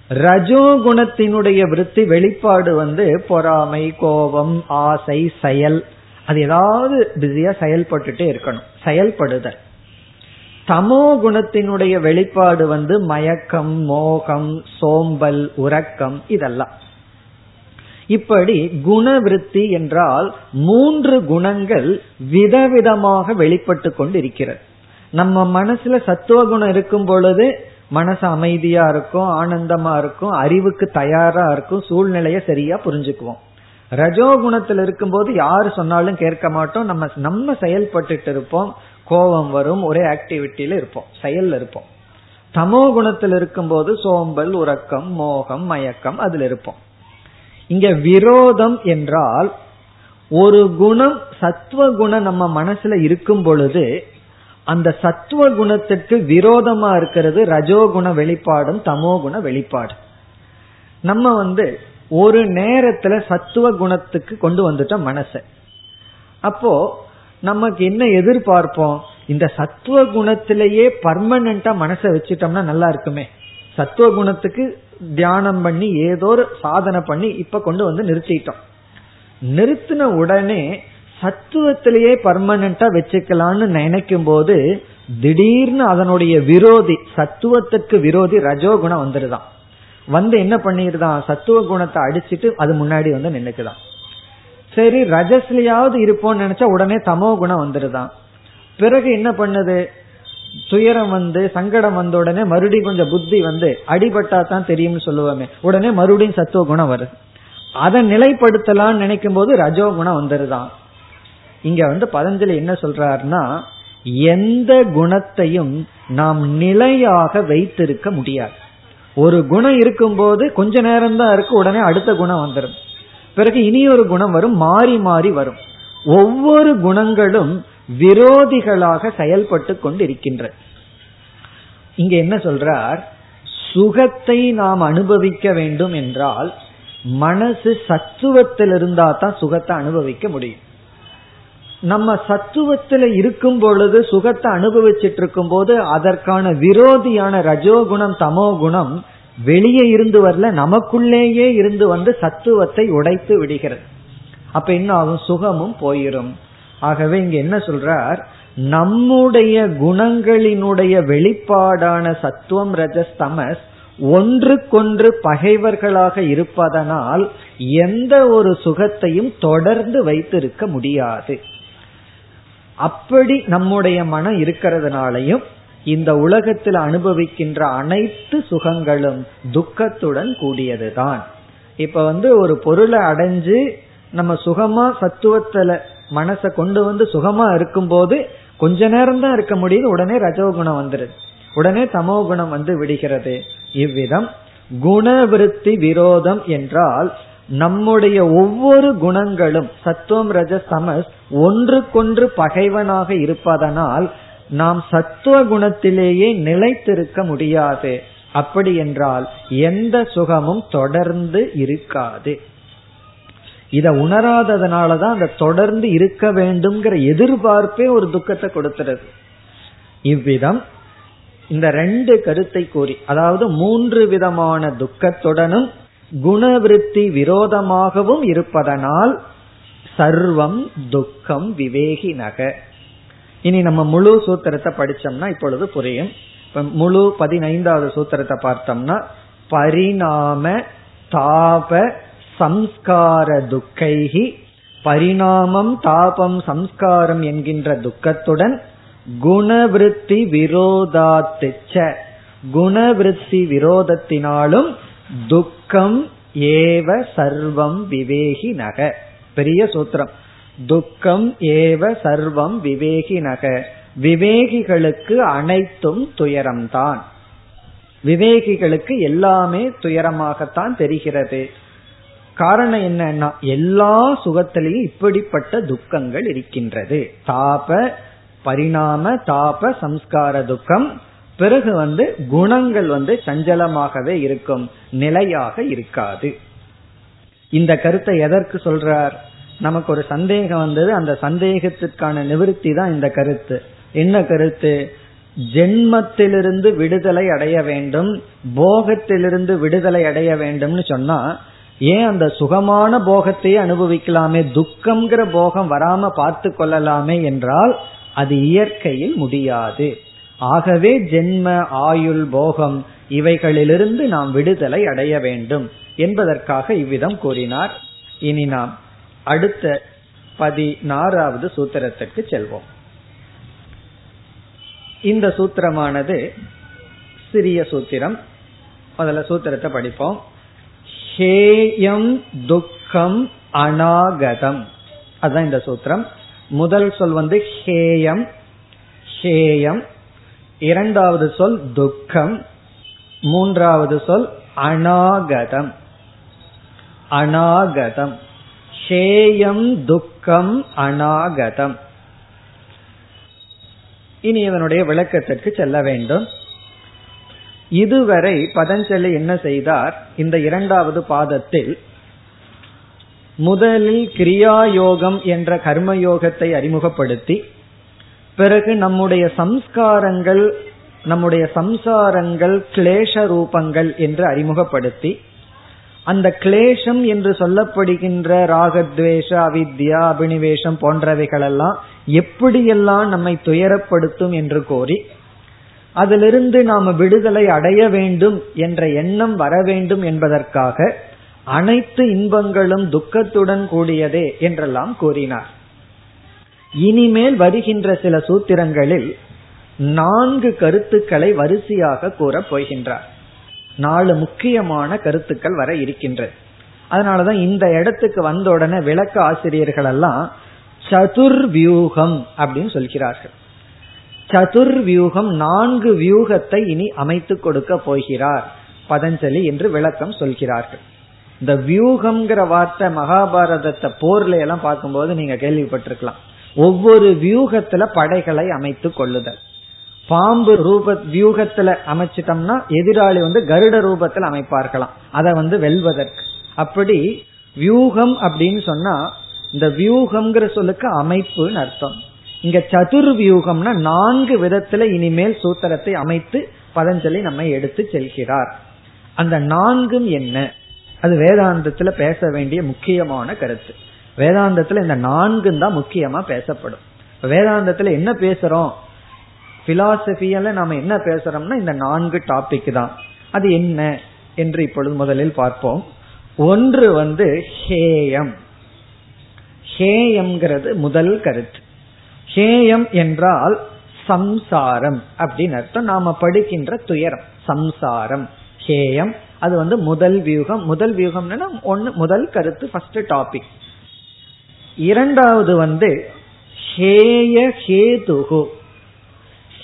ரஜோ குணத்தினுடைய விருத்தி வெளிப்பாடு வந்து பொறாமை கோபம் ஆசை செயல். அது ஏதாவது பிஸியா செயல்பட்டுட்டே இருக்கணும். செயல்படுதல். தமோ குணத்தினுடைய வெளிப்பாடு வந்து மயக்கம் மோகம் சோம்பல் உறக்கம் இதெல்லாம். இப்படி குணவிருத்தி என்றால் மூன்று குணங்கள் விதவிதமாக வெளிப்பட்டு கொண்டு இருக்கிறது நம்ம மனசுல சத்துவ குணம் இருக்கும் பொழுது மனசு அமைதியா இருக்கும் ஆனந்தமா இருக்கும் அறிவுக்கு தயாரா இருக்கும் சூழ்நிலைய சரியா புரிஞ்சுக்குவோம். ரஜோகுணத்தில் இருக்கும்போது யாரு சொன்னாலும் கேட்க மாட்டோம். நம்ம நம்ம செயல்பட்டுட்டு இருப்போம். கோபம் வரும் ஒரே ஆக்டிவிட்டியில இருப்போம். செயல்ல இருப்போம். தமோ குணத்தில் இருக்கும்போது சோம்பல் உறக்கம் மோகம் மயக்கம் அதுல இருப்போம். இங்க விரோதம் என்றால் ஒரு குணம் சத்துவ குணம் நம்ம மனசுல இருக்கும் பொழுது அந்த சத்துவ குணத்துக்கு விரோதமா இருக்கிறது ரஜோகுண வெளிப்பாடும் தமோ குண வெளிப்பாடு நம்ம வந்து ஒரு நேரத்துல சத்துவ குணத்துக்கு கொண்டு வந்துட்டோம் மனசை. அப்போ நமக்கு என்ன எதிர்பார்ப்போம்? இந்த சத்துவ குணத்திலேயே பர்மனண்டா மனசை வச்சுட்டோம்னா நல்லா இருக்குமே. சத்துவ குணத்துக்கு தியானம் பண்ணி ஏதோ ஒரு சாதனை பண்ணி இப்ப கொண்டு வந்து நிறுத்திட்டோம். நிறுத்தின உடனே சத்துவத்திலேயே பர்மனண்டா வச்சுக்கலாம்னு நினைக்கும் போது திடீர்னு அதனுடைய விரோதி சத்துவத்துக்கு விரோதி ரஜோகுணம் வந்துருதான் வந்து என்ன பண்ணிருதான் சத்துவ குணத்தை அடிச்சிட்டு அது முன்னாடி வந்து நின்னுக்குதான். சரி ரஜஸ்லயாவது இருப்போம்னு நினைச்சா உடனே தமோ குணம் வந்துருதான் பிறகு என்ன பண்ணுது? துயரம் வந்து சங்கடம் வந்த உடனே மறுபடியும் கொஞ்சம் புத்தி வந்து அடிபட்டா தான் தெரியும்னு சொல்லுவோமே உடனே மறுபடியும் சத்துவ குணம் வருது. அதை நிலைப்படுத்தலாம்னு நினைக்கும் போது ரஜோ குணம் வந்துருதான் இங்க வந்து பதஞ்சலி என்ன சொல்றாருன்னா எந்த குணத்தையும் நாம் நிலையாக வைத்திருக்க முடியாது. ஒரு குணம் இருக்கும்போது கொஞ்ச நேரம் தான் இருக்கு உடனே அடுத்த குணம் வந்துடும் பிறகு இனி ஒரு குணம் வரும் மாறி மாறி வரும். ஒவ்வொரு குணங்களும் விரோதிகளாக செயல்பட்டு கொண்டு இருக்கின்ற இங்க என்ன சொல்றார்? சுகத்தை நாம் அனுபவிக்க வேண்டும் என்றால் மனசு சத்துவத்தில் இருந்தா தான் சுகத்தை அனுபவிக்க முடியும். நம்ம சத்துவத்துல இருக்கும் பொழுது சுகத்தை அனுபவிச்சுட்டு இருக்கும் போது அதற்கான விரோதியான ரஜோகுணம் தமோ குணம் வெளியே இருந்து வரல நமக்குள்ளேயே இருந்து வந்து சத்துவத்தை உடைத்து விடுகிறது. அப்ப என்ன ஆகும்? சுகமும் போயிரும். ஆகவே இங்க என்ன சொல்றார்? நம்முடைய குணங்களினுடைய வெளிப்பாடான சத்துவம் ரஜஸ் தமஸ் ஒன்றுக்கொன்று பகைவர்களாக இருப்பதனால் எந்த ஒரு சுகத்தையும் தொடர்ந்து வைத்திருக்க முடியாது. அப்படி நம்முடைய மனம் இருக்கிறதுனாலையும் இந்த உலகத்தில் அனுபவிக்கின்ற அனைத்து சுகங்களும் துக்கத்துடன் கூடியதுதான். இப்ப வந்து ஒரு பொருளை அடைஞ்சு நம்ம சுகமா சத்துவத்துல மனசை கொண்டு வந்து சுகமா இருக்கும்போது கொஞ்ச நேரம் தான் இருக்க முடியுது உடனே ரஜோகுணம் வந்துருது. உடனே தமோ குணம் வந்து விடுகிறது. இவ்விதம் குணவிருத்தி விரோதம் என்றால் நம்முடைய ஒவ்வொரு குணங்களும் சத்துவம் ரஜ சமஸ் ஒன்றுக்கொன்று பகைவனாக இருப்பதனால் நாம் சத்துவ குணத்திலேயே நிலைத்திருக்க முடியாது. அப்படி என்றால் எந்த சுகமும் தொடர்ந்து இருக்காது. இத உணராததுனாலதான் அந்த தொடர்ந்து இருக்க வேண்டும்ங்கிற எதிர்பார்ப்பே ஒரு துக்கத்தை கொடுத்துறது இவ்விதம் இந்த ரெண்டு கருத்தை கூறி அதாவது மூன்று விதமான துக்கத்துடனும் குணவிருத்தி விரோதமாகவும் இருப்பதனால் சர்வம் துக்கம் விவேகி நக. இனி நம்ம முழு சூத்திரத்தை படிச்சோம்னா இப்பொழுது புரியும். முழு பதினைந்தாவது சூத்திரத்தை பார்த்தோம்னா பரிணாம தாப சம்ஸ்கார துக்கைகி பரிணாமம் தாபம் சம்ஸ்காரம் என்கின்ற துக்கத்துடன் குணவிருத்தி விரோதாத்திச்ச. குணவிருத்தி விரோதத்தினாலும் துக்கம் ஏவ சர்வம் விவேகி நக பெரிய சூத்திரம். துக்கம் ஏவ சர்வம் விவேகி நக விவேகிகளுக்கு அனைத்தும் துயரம்தான். விவேகிகளுக்கு எல்லாமே துயரமாகத்தான் தெரிகிறது. காரணம் என்னன்னா எல்லா சுகத்திலையும் இப்படிப்பட்ட துக்கங்கள் இருக்கின்றது. தாப பரிணாம தாப சம்ஸ்கார துக்கம் பிறகு வந்து குணங்கள் வந்து சஞ்சலமாகவே இருக்கும் நிலையாக இருக்காது. இந்த கருத்தை எதற்கு சொல்றார்? நமக்கு ஒரு சந்தேகம் வந்தது அந்த சந்தேகத்திற்கான நிவர்த்தி தான் இந்த கருத்து. என்ன கருத்து? ஜென்மத்திலிருந்து விடுதலை அடைய வேண்டும் போகத்திலிருந்து விடுதலை அடைய வேண்டும்னு சொன்னா ஏன் அந்த சுகமான போகத்தையே அனுபவிக்கலாமே துக்கம்ங்கிற போகம் வராம பார்த்து கொள்ளலாமே என்றால் அது இயற்கையில் முடியாது. ஆகவே ஜென்ம ஆயுள் போகம் இவைகளிலிருந்து நாம் விடுதலை அடைய வேண்டும் என்பதற்காக இவ்விதம் கூறினார். இனி நாம் அடுத்த பதினாறாவது சூத்திரத்திற்கு செல்வோம். இந்த சூத்திரமானது சிறிய சூத்திரம். முதல்ல சூத்திரத்தை படிப்போம். ஹேயம் துக்கம் அநாகதம். அதுதான் இந்த சூத்திரம். முதல் சொல் வந்து ஹேயம். ஹேயம் இரண்டாவது சொல் துக்கம். மூன்றாவது சொல் அநாகதம். அநாகதம். ஷேயம் துக்கம் அநாகதம். இனி இதனுடைய விளக்கத்திற்கு செல்ல வேண்டும். இதுவரை பதஞ்சலி என்ன செய்தார்? இந்த இரண்டாவது பாதத்தில் முதலில் கிரியா யோகம் என்ற கர்மயோகத்தை அறிமுகப்படுத்தி பிறகு நம்முடைய சம்ஸ்காரங்கள் நம்முடைய சம்சாரங்கள் கிளேஷ ரூபங்கள் என்று அறிமுகப்படுத்தி அந்த கிளேஷம் என்று சொல்லப்படுகின்ற ராகத்வேஷ அவித்யா அபினிவேஷம் போன்றவைகளெல்லாம் எப்படியெல்லாம் நம்மை துயரப்படுத்தும் என்று கோரி அதிலிருந்து நாம் விடுதலை அடைய வேண்டும் என்ற எண்ணம் வர வேண்டும் என்பதற்காக அனைத்து இன்பங்களும் துக்கத்துடன் கூடியதே என்றெல்லாம் கூறினார். இனிமேல் வருகின்ற சில சூத்திரங்களில் நான்கு கருத்துக்களை வரிசையாக கூறப் போகின்றார். நாலு முக்கியமான கருத்துக்கள் வர இருக்கின்றது. அதனாலதான் இந்த இடத்துக்கு வந்த உடனே விளக்க ஆசிரியர்கள் எல்லாம் சதுர் வியூகம் அப்படின்னு சொல்கிறார்கள். சதுர் வியூகம் நான்கு வியூகத்தை இனி அமைத்து கொடுக்க போகிறார். பதஞ்சலி என்று விளக்கம் சொல்கிறார்கள். இந்த வியூகம்ங்கிற வார்த்தை மகாபாரதத்தை போர்ல எல்லாம் பார்க்கும்போது நீங்க கேள்விப்பட்டிருக்கலாம். ஒவ்வொரு வியூகத்துல படைகளை அமைத்து கொள்ளுதல். பாம்பு ரூப வியூகத்துல அமைச்சிட்டோம்னா எதிராளி வந்து கருட ரூபத்தில் அமைப்பார்களாம். அதை வந்து வெல்வதற்கு. அப்படி வியூகம் அப்படின்னு சொன்னா இந்த வியூகம்ங்கிற சொல்லுக்கு அமைப்புன்னு அர்த்தம். இங்க சதுர் வியூகம்னா நான்கு விதத்துல இனிமேல் சூத்திரத்தை அமைத்து பதஞ்சலி நம்மை எடுத்து செல்கிறார். அந்த நான்கும் என்ன? அது வேதாந்தத்துல பேச வேண்டிய முக்கியமான கருத்து. வேதாந்தத்துல இந்த நான்கு தான் முக்கியமா பேசப்படும். வேதாந்தத்துல என்ன பேசுறோம்? பிலாசபியில நாம என்ன பேசுறோம்னா இந்த நான்கு டாபிக் தான். அது என்ன என்று இப்பொழுது முதலில் பார்ப்போம். ஒன்று வந்து ஹேயம். ஹேயம்ங்கிறது முதல் கருத்து. ஹேயம் என்றால் சம்சாரம் அப்படின்னு அர்த்தம். நாம படிக்கின்ற துயரம் சம்சாரம். ஹேயம் அது வந்து முதல் வியூகம். முதல் வியூகம்னா ஒன்னு முதல் கருத்து ஃபர்ஸ்ட் டாபிக் இரண்டாவது வந்து ஹேய ஹேதுகு.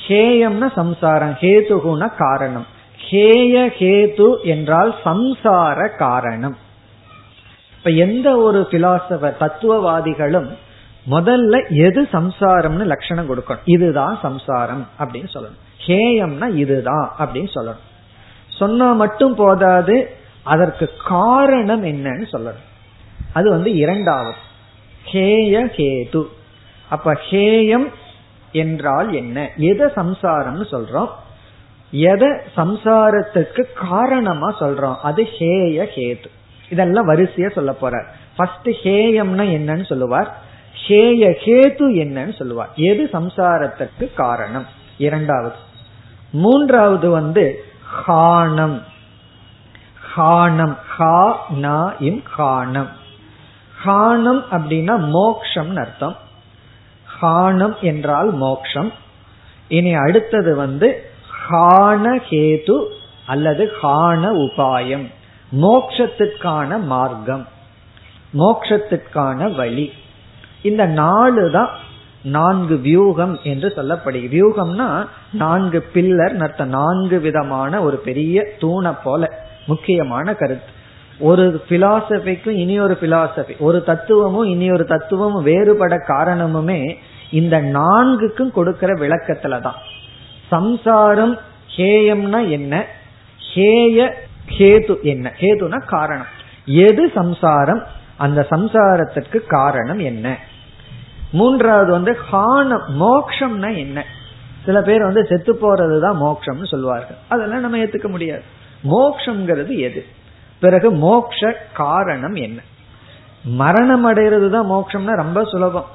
ஹேயம்னா சம்சாரம் ஹேதுகுனா காரணம். ஹேய ஹேது என்றால் சம்சார காரணம். இப்ப எந்த ஒரு பிலாசபர் தத்துவவாதிகளும் முதல்ல எது சம்சாரம்னு லட்சணம் கொடுக்கணும்? இதுதான் சம்சாரம் அப்படின்னு சொல்லணும். ஹேயம்னா இதுதான் அப்படின்னு சொல்லணும். சொன்னா மட்டும் போதாது அதற்கு காரணம் என்னன்னு சொல்லணும். அது வந்து இரண்டாவது. ஹேய ஹேது அப்ப ஹேயம் என்றால் என்ன? எதை சம்சாரம்னு சொல்றோம்? எதை சம்சாரத்துக்கு காரணமா சொல்றோம்? அது ஹேய ஹேது இதெல்லாம் வரிசையா சொல்ல போறார் ஃபர்ஸ்ட் ஹேயம்னா என்னன்னு சொல்லுவார். ஹேய ஹேது என்னன்னு சொல்லுவார். எது சம்சாரத்துக்கு காரணம்? இரண்டாவது. மூன்றாவது வந்து ஹானம். ஹானம். ஹா நா இம் ஹானம் ஹானம் அப்படின்னா மோக்ஷம் அர்த்தம். ஹானம் என்றால் மோக்ஷம். இனி அடுத்தது வந்து ஹான ஹேது அல்லது ஹான உபாயம். மோக்ஷத்திற்கான மார்க்கம். மோக்ஷத்திற்கான வழி. இந்த நாலு தான் நான்கு வியூகம் என்று சொல்லப்படுகிறது. வியூகம்னா நான்கு பில்லர் அர்த்தம். நான்கு விதமான ஒரு பெரிய தூணை போல முக்கியமான கருத்து. ஒரு பிலாசபிக்கும் இனி ஒரு பிலாசபி ஒரு தத்துவமும் இனி ஒரு தத்துவமும் வேறுபட காரணமுமே இந்த நான்குக்கும் கொடுக்கிற விளக்கத்துல தான். சம்சாரம் ஹேயம்னா என்ன? ஹேய ஹேது என்ன? ஹேதுனா காரணம். எது சம்சாரம்? அந்த சம்சாரத்திற்கு காரணம் என்ன? மூன்றாவது வந்து ஹானம் மோக்ஷம்னா என்ன? சில பேர் வந்து செத்து போறதுதான் மோக்ஷம்னு சொல்லுவார்கள் அதெல்லாம் நம்ம ஏத்துக்க முடியாது. மோக்ஷங்கிறது எது? பிறகு மோக்ஷ காரணம் என்ன? மரணம் அடைகிறது தான் மோக்ஷம்னா ரொம்ப சுலபம்.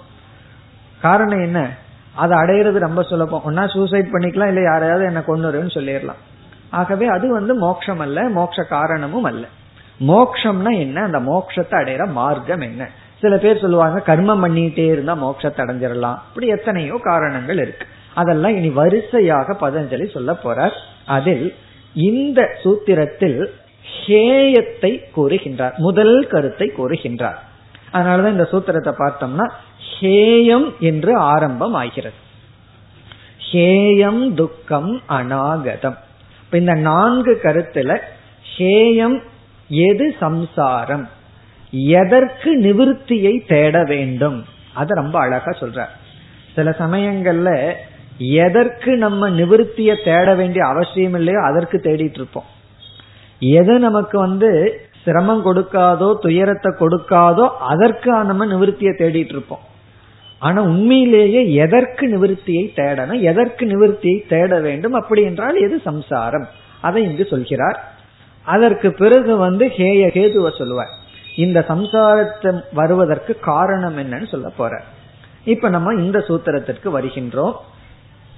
காரணம் என்ன? அதை அடையிறது ரொம்ப சுலபம். ஒன்னா சூசைட் பண்ணிக்கலாம் இல்ல யாரையாவது என்ன கொண்டுருன்னு சொல்லிடலாம். ஆகவே அது வந்து மோக்ஷம் அல்ல மோக்ஷ காரணமும் அல்ல. மோக்ஷம்னா என்ன? அந்த மோக்ஷத்தை அடையிற மார்க்கம் என்ன? சில பேர் சொல்லுவாங்க கர்மம் பண்ணிட்டே இருந்தா மோட்சத்தை அடைஞ்சிடலாம். இப்படி எத்தனையோ காரணங்கள் இருக்கு. அதெல்லாம் இனி வரிசையாக பதஞ்சலி சொல்ல போறார். அதில் இந்த சூத்திரத்தில் ஹேயத்தை கூறுகின்றார் முதல் கருத்தை கூறுகின்றார் அதனாலதான் இந்த சூத்திரத்தை பார்த்தோம்னா ஹேயம் என்று ஆரம்பம் ஆகிறது ஹேயம் துக்கம் அநாகதம். இப்ப இந்த நான்கு கருத்துல ஹேயம் எது சம்சாரம்? எதற்கு நிவிருத்தியை தேட வேண்டும்? அது ரொம்ப அழகா சொல்ற சில சமயங்கள்ல எதற்கு நம்ம நிவிருத்திய தேட வேண்டிய அவசியம் இல்லையோ அதற்கு தேடிட்டு இருப்போம். எது நமக்கு வந்து சிரமம் கொடுக்காதோ துயரத்தை கொடுக்காதோ அதற்கு நம்ம நிவிருத்தியை தேடிட்டு இருப்போம். ஆனா உண்மையிலேயே எதற்கு நிவிருத்தியை தேடணும் எதற்கு நிவிருத்தியை தேட வேண்டும் அப்படி என்றால் எது சம்சாரம்? அதை இங்கு சொல்கிறார். அதற்கு பிறகு வந்து ஹேய கேதுவ சொல்லுவார். இந்த சம்சாரத்தை வருவதற்கு காரணம் என்னன்னு சொல்ல போற இப்ப நம்ம இந்த சூத்திரத்திற்கு வருகின்றோம்.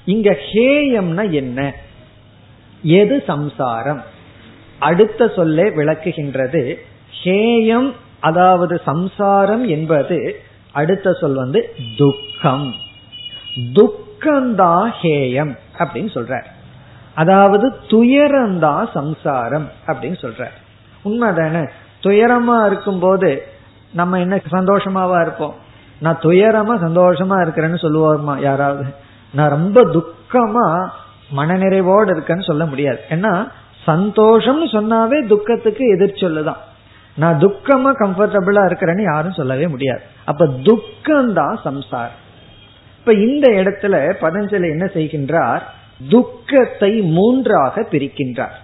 இங்க ஹேயம்னா என்ன? எது சம்சாரம்? அடுத்த சொல்லே விளக்குகின்றது. ஹேயம் அதாவது சம்சாரம் என்பது அடுத்த சொல் வந்து துக்கம். துக்கந்தா ஹேயம் அப்படின்னு சொல்றார். அதாவது துயரந்தா சம்சாரம் அப்படின்னு சொல்றார். உண்மைதானே? துயரமா இருக்கும் போது நம்ம என்ன சந்தோஷமாவா இருப்போம்? நான் துயரமா சந்தோஷமா இருக்கிறேன்னு சொல்லுவோமா யாராவது? நான் ரொம்ப துக்கமா மனநிறைவோடு இருக்கேன்னு சொல்ல முடியாது. ஏன்னா சந்தோஷம்னு சொன்னாவே துக்கத்துக்கு எதிர்ச்சொல்லுதான் நான் துக்கமா கம்ஃபர்டபுளா இருக்கிறேன்னு யாரும் சொல்லவே முடியாது. அப்ப துக்கம் தான் சம்சாரம். இப்ப இந்த இடத்துல பதஞ்சலி என்ன செய்கின்றார்? துக்கத்தை மூன்றாக பிரிக்கின்றார்.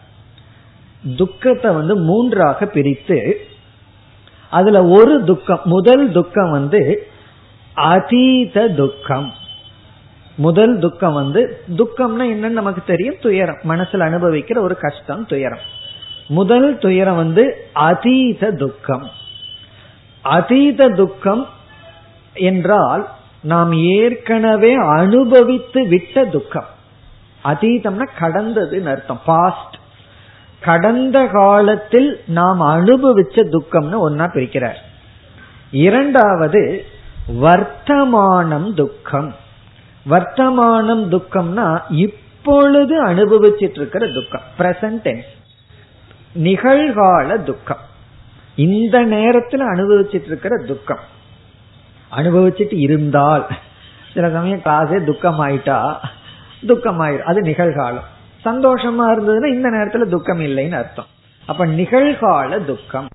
துக்கத்தை வந்து மூன்றாக பிரித்து அதுல ஒரு துக்கம் முதல் துக்கம் வந்து அதீத துக்கம். முதல் துக்கம் வந்து துக்கம்னா என்னன்னு நமக்கு தெரியும் துயரம். மனசுல அனுபவிக்கிற ஒரு கஷ்டம் துயரம். முதல் துயரம் வந்து அதீத துக்கம். அதீத துக்கம் என்றால் நாம் ஏற்கனவே அனுபவித்து விட்ட துக்கம். அதீதம்னா கடந்ததுன்னு அர்த்தம் பாஸ்ட் கடந்த காலத்தில் நாம் அனுபவிச்ச துக்கம்னு ஒன்னா பிரிக்கிறார். இரண்டாவது வர்த்தமானம் துக்கம். வர்த்தமானம் துக்கம்னா இப்பொழுது அனுபவிச்சிட்டு இருக்கிற துக்கம் பிரசன்ட் நிகழ்கால துக்கம். இந்த நேரத்தில் அனுபவிச்சிட்டு இருக்கிற துக்கம். அனுபவிச்சுட்டு இருந்தால். சில சமயம் கிளாஸே துக்கம் ஆயிட்டா துக்கம் அது நிகழ்காலம். சந்தோஷமா இருந்ததுன்னா இந்த நேரத்துல துக்கம் இல்லைன்னு அர்த்தம். அப்ப நிகழ்கால துக்கம்.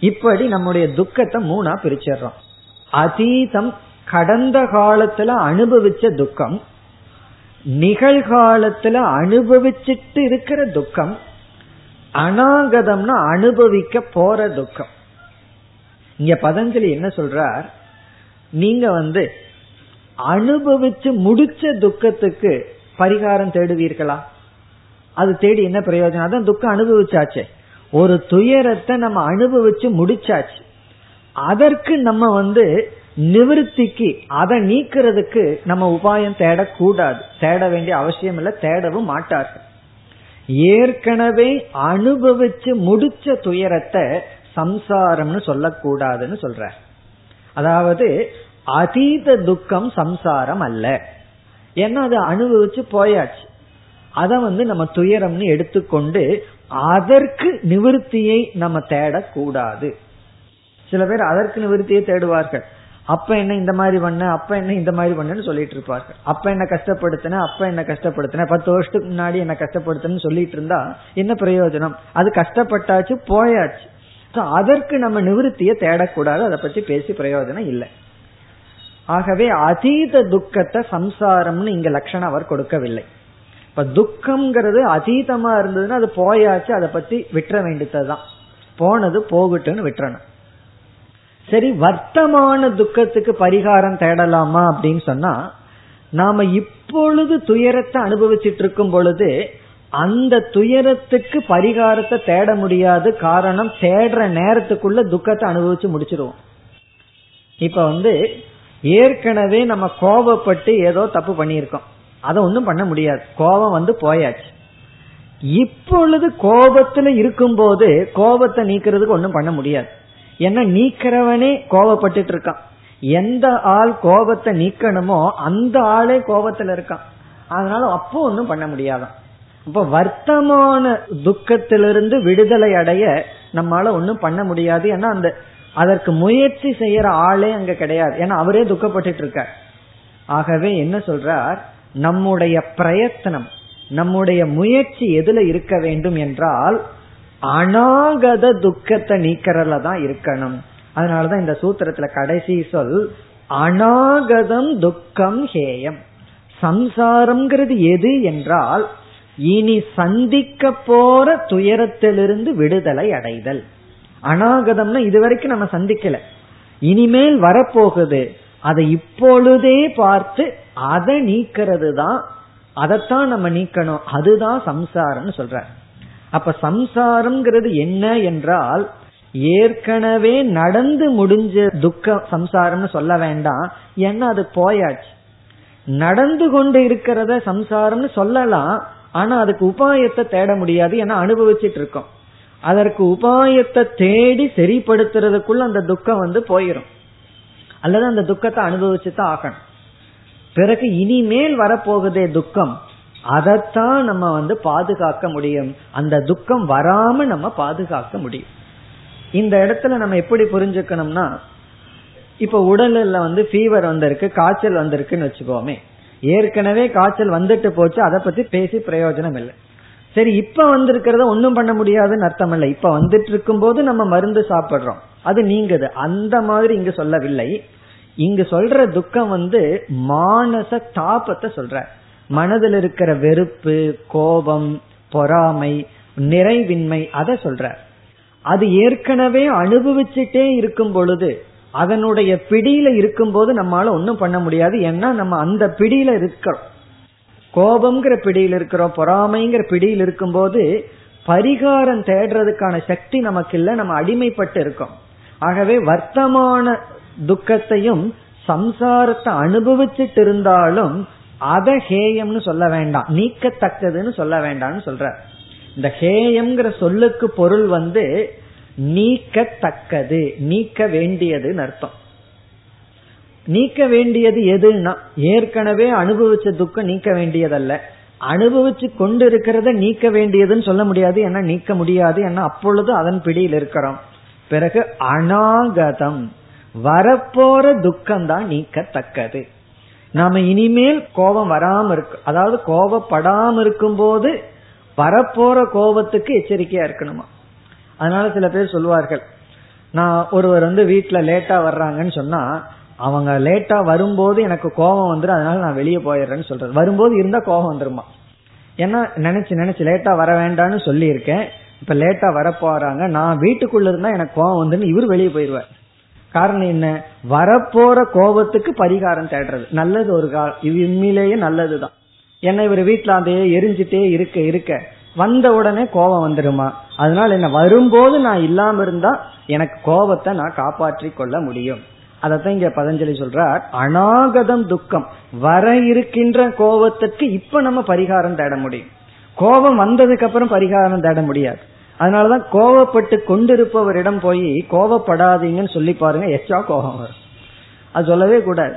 இப்படி நம்முடைய துக்கத்தை மூணா பிரிச்சிடுறோம். அதீதம் கடந்த காலத்துல அனுபவிச்ச துக்கம் நிகழ்காலத்துல அனுபவிச்சுட்டு இருக்கிற துக்கம் அனாகதம்னா அனுபவிக்க போற துக்கம். இங்க பதஞ்சலி என்ன சொல்றார்? நீங்க வந்து அனுபவிச்சு முடிச்ச துக்கத்துக்கு பரிகாரம் தேடுவீர்களா? அது தேடி என்ன பிரயோஜனம்? அதான் துக்கம் அனுபவிச்சாச்சே. ஒரு துயரத்தை நம்ம அனுபவிச்சு முடிச்சாச்சு. அதற்கு நம்ம வந்து நிவிருத்திக்கு அதை நீக்கிறதுக்கு நம்ம உபாயம் தேடக்கூடாது. தேட வேண்டிய அவசியம் இல்லை தேடவும் மாட்டார்கள். ஏற்கனவே அனுபவிச்சு முடிச்ச துயரத்தை சம்சாரம்னு சொல்லக்கூடாதுன்னு சொல்ற அதாவது அதீத துக்கம் சம்சாரம் அல்ல. ஏன்னா அது அனுபவிச்சு போயாச்சு. அதை வந்து நம்ம துயரம்னு எடுத்துக்கொண்டு அதற்கு நிவிருத்தியை நம்ம தேடக்கூடாது. சில பேர் அதற்கு நிவிருத்தியை தேடுவார்கள். அப்ப என்ன இந்த மாதிரி பண்ண அப்ப என்ன இந்த மாதிரி பண்ணு சொல்லிட்டு இருப்பார்கள். அப்ப என்ன கஷ்டப்படுத்தின அப்ப என்ன கஷ்டப்படுத்தின. பத்து வருஷத்துக்கு முன்னாடி என்ன கஷ்டப்படுத்தினு சொல்லிட்டு இருந்தா என்ன பிரயோஜனம்? அது கஷ்டப்பட்டாச்சு போயாச்சு. அதற்கு நம்ம நிவிருத்தியை தேடக்கூடாது. அதை பத்தி பேசி பிரயோஜனம் இல்லை. ஆகவே அதீத துக்கத்தை சம்சாரம்னு இங்க லட்சணம் அவர் கொடுக்கவில்லை. இப்ப துக்கம்ங்கிறது அதீதமா இருந்ததுன்னா அது போயாச்சு அதை பத்தி விட்டுற வேண்டியதுதான். போனது போகட்டும்னு விட்டுறணும். சரி வர்த்தமான துக்கத்துக்கு பரிகாரம் தேடலாமா அப்படின்னு சொன்னா நாம இப்பொழுது துயரத்தை அனுபவிச்சுட்டு இருக்கும் பொழுது அந்த துயரத்துக்கு பரிகாரத்தை தேட முடியாது காரணம் தேடுற நேரத்துக்குள்ள துக்கத்தை அனுபவிச்சு முடிச்சிருவோம். இப்ப வந்து ஏற்கனவே நம்ம கோபப்பட்டு ஏதோ தப்பு பண்ணியிருக்கோம். அதை ஒன்றும் பண்ண முடியாது. கோபம் வந்து போயாச்சு. இப்பொழுது கோபத்துல இருக்கும்போது கோபத்தை நீக்கிறதுக்கு ஒன்றும் பண்ண முடியாது. ஏன்னா நீக்கிறவனே கோவப்பட்டுட்டு இருக்கான். எந்த ஆள் கோபத்தை நீக்கணுமோ அந்த ஆளே கோபத்துல இருக்கான். அதனால அப்போ ஒன்றும் பண்ண முடியாதான். இப்ப வர்த்தமான துக்கத்திலிருந்து விடுதலை அடைய நம்மளால ஒன்றும் பண்ண முடியாது. ஏன்னா அந்த அதற்கு முயற்சி செய்யற ஆளே அங்க கிடையாது. ஏன்னா அவரே துக்கப்பட்டு இருக்கார். ஆகவே என்ன சொல்றார்? நம்முடைய பிரயத்தனம் நம்முடைய முயற்சி எதுல இருக்க வேண்டும் என்றால் அனாகத துக்கத்தை நீக்கிறதுல தான் இருக்கணும். அதனாலதான் இந்த சூத்திரத்துல கடைசி சொல் அனாகதம் துக்கம் ஹேயம். சம்சாரம்ங்கிறது எது என்றால் இனி சந்திக்க போற துயரத்திலிருந்து விடுதலை அடைதல். அனாகதம்னா இதுவரைக்கும் நம்ம சந்திக்கல. இனிமேல் வரப்போகுது. அதை இப்பொழுதே பார்த்து அதை நீக்கிறது தான் அதைத்தான் நம்ம நீக்கணும். அதுதான் சம்சாரம்னு சொல்ற அப்ப சம்சாரம்ங்கிறது என்ன என்றால் ஏற்கனவே நடந்து முடிஞ்ச துக்க சம்சாரம்னு சொல்ல வேண்டாம். ஏன்னா அது போயாச்சு. நடந்து கொண்டு இருக்கிறத சம்சாரம்னு சொல்லலாம். ஆனா அதுக்கு உபாயத்தை தேட முடியாது ஏன்னா அனுபவிச்சுட்டு இருக்கோம். அதற்கு உபாயத்தை தேடி சரிப்படுத்துறதுக்குள்ள அந்த துக்கம் வந்து போயிடும் அல்லது அந்த துக்கத்தை அனுபவிச்சு தான் ஆகணும். பிறகு இனிமேல் வரப்போகுதே துக்கம். அதைத்தான் நம்ம வந்து பாதுகாக்க முடியும். அந்த துக்கம் வராம நம்ம பாதுகாக்க முடியும். இந்த இடத்துல நம்ம எப்படி புரிஞ்சுக்கணும்னா இப்ப உடல்ல வந்து ஃபீவர் வந்திருக்கு காய்ச்சல் வந்திருக்குன்னு வச்சுக்கோமே. ஏற்கனவே காய்ச்சல் வந்துட்டு போச்சு அதை பத்தி பேசி பிரயோஜனம் இல்லை. சரி இப்ப வந்திருக்கிறத ஒன்னும் பண்ண முடியாதுன்னு அர்த்தம் இல்லை. இப்ப வந்துட்டு இருக்கும் போது நம்ம மருந்து சாப்பிடுறோம். அது நீங்குது. அந்த மாதிரி இங்கு சொல்லவில்லை. இங்கு சொல்ற துக்கம் வந்து மானச தாபத்தை சொல்ற. மனதில் இருக்கிற வெறுப்பு கோபம் பொறாமை நிறைவின்மை அதை சொல்ற. அது ஏற்கனவே அனுபவிச்சுட்டே இருக்கும் பொழுது அதனுடைய பிடியில இருக்கும் போது நம்மளால ஒன்றும் பண்ண முடியாது. ஏன்னா நம்ம அந்த பிடியில இருக்கிறோம். கோபம்ங்கிற பிடியில் இருக்கிறோம் பொறாமைங்கிற பிடியில் இருக்கும்போது பரிகாரம் தேடுறதுக்கான சக்தி நமக்கு இல்லை நம்ம அடிமைப்பட்டு இருக்கோம். ஆகவே வர்த்தமான துக்கத்தையும் சம்சாரத்தை அனுபவிச்சுட்டு இருந்தாலும் அத ஹேயம்னு சொல்ல வேண்டாம். நீக்கத்தக்கதுன்னு சொல்ல வேண்டாம்னு சொல்ற. இந்த ஹேயம்ங்கிற சொல்லுக்கு பொருள் வந்து நீக்கத்தக்கது நீக்க வேண்டியதுன்னு அர்த்தம். நீக்க வேண்டியது எதுன்னா ஏற்கனவே அனுபவிச்ச துக்கம் நீக்க வேண்டியதல்ல. அனுபவிச்சு கொண்டு இருக்கிறத நீக்க வேண்டியதுன்னு சொல்ல முடியாது ஏன்னா நீக்க முடியாது ஏன்னா அப்பொழுது அதன் பிடியில் இருக்கிறோம். பிறகு அனாகதம் வரப்போற துக்கம் தான் நீக்கத்தக்கது. நாம இனிமேல் கோபம் வராம இருக்கு. அதாவது கோபப்படாம இருக்கும் போது வரப்போற கோபத்துக்கு எச்சரிக்கையா இருக்கணுமா? அதனால சில பேர் சொல்லுவார்கள் நான் ஒருவர் வந்து வீட்டுல லேட்டா வர்றாங்கன்னு சொன்னா அவங்க லேட்டா வரும்போது எனக்கு கோபம் வந்துடும் அதனால நான் வெளியே போயிடுறேன்னு சொல்றது வரும்போது இருந்தா கோபம் வந்துருமா? ஏன்னா நினைச்சு நினைச்சு லேட்டா வர வேண்டாம்னு சொல்லியிருக்கேன் இப்ப லேட்டா வர போறாங்க நான் வீட்டுக்குள்ள இருந்தா எனக்கு கோபம் வந்துன்னு இவர் வெளியே போயிருவார் காரணம் என்ன? வரப்போற கோபத்துக்கு பரிகாரம் தேடுறது. நல்லது ஒரு கால் இது உண்மையிலேயே நல்லதுதான். ஏன்னா இவர் வீட்டுல அதே எரிஞ்சிட்டே இருக்க இருக்க. வந்த உடனே கோபம் வந்துருமா? அதனால என்ன வரும்போது நான் இல்லாம இருந்தா எனக்கு கோபத்தை நான் காப்பாற்றி கொள்ள முடியும். அதத்தான் இங்க பதஞ்சலி சொல்றார். அநாகதம் துக்கம். வர இருக்கின்ற கோபத்துக்கு இப்ப நம்ம பரிகாரம் தேட முடியும். கோபம் வந்ததுக்கு அப்புறம் பரிகாரம் தேட முடியாது. அதனாலதான் கோவப்பட்டு கொண்டிருப்பவரிடம் போய் கோவப்படாதீங்கன்னு சொல்லி பாருங்க எச்சா கோபம் வரும். அது சொல்லவே கூடாது.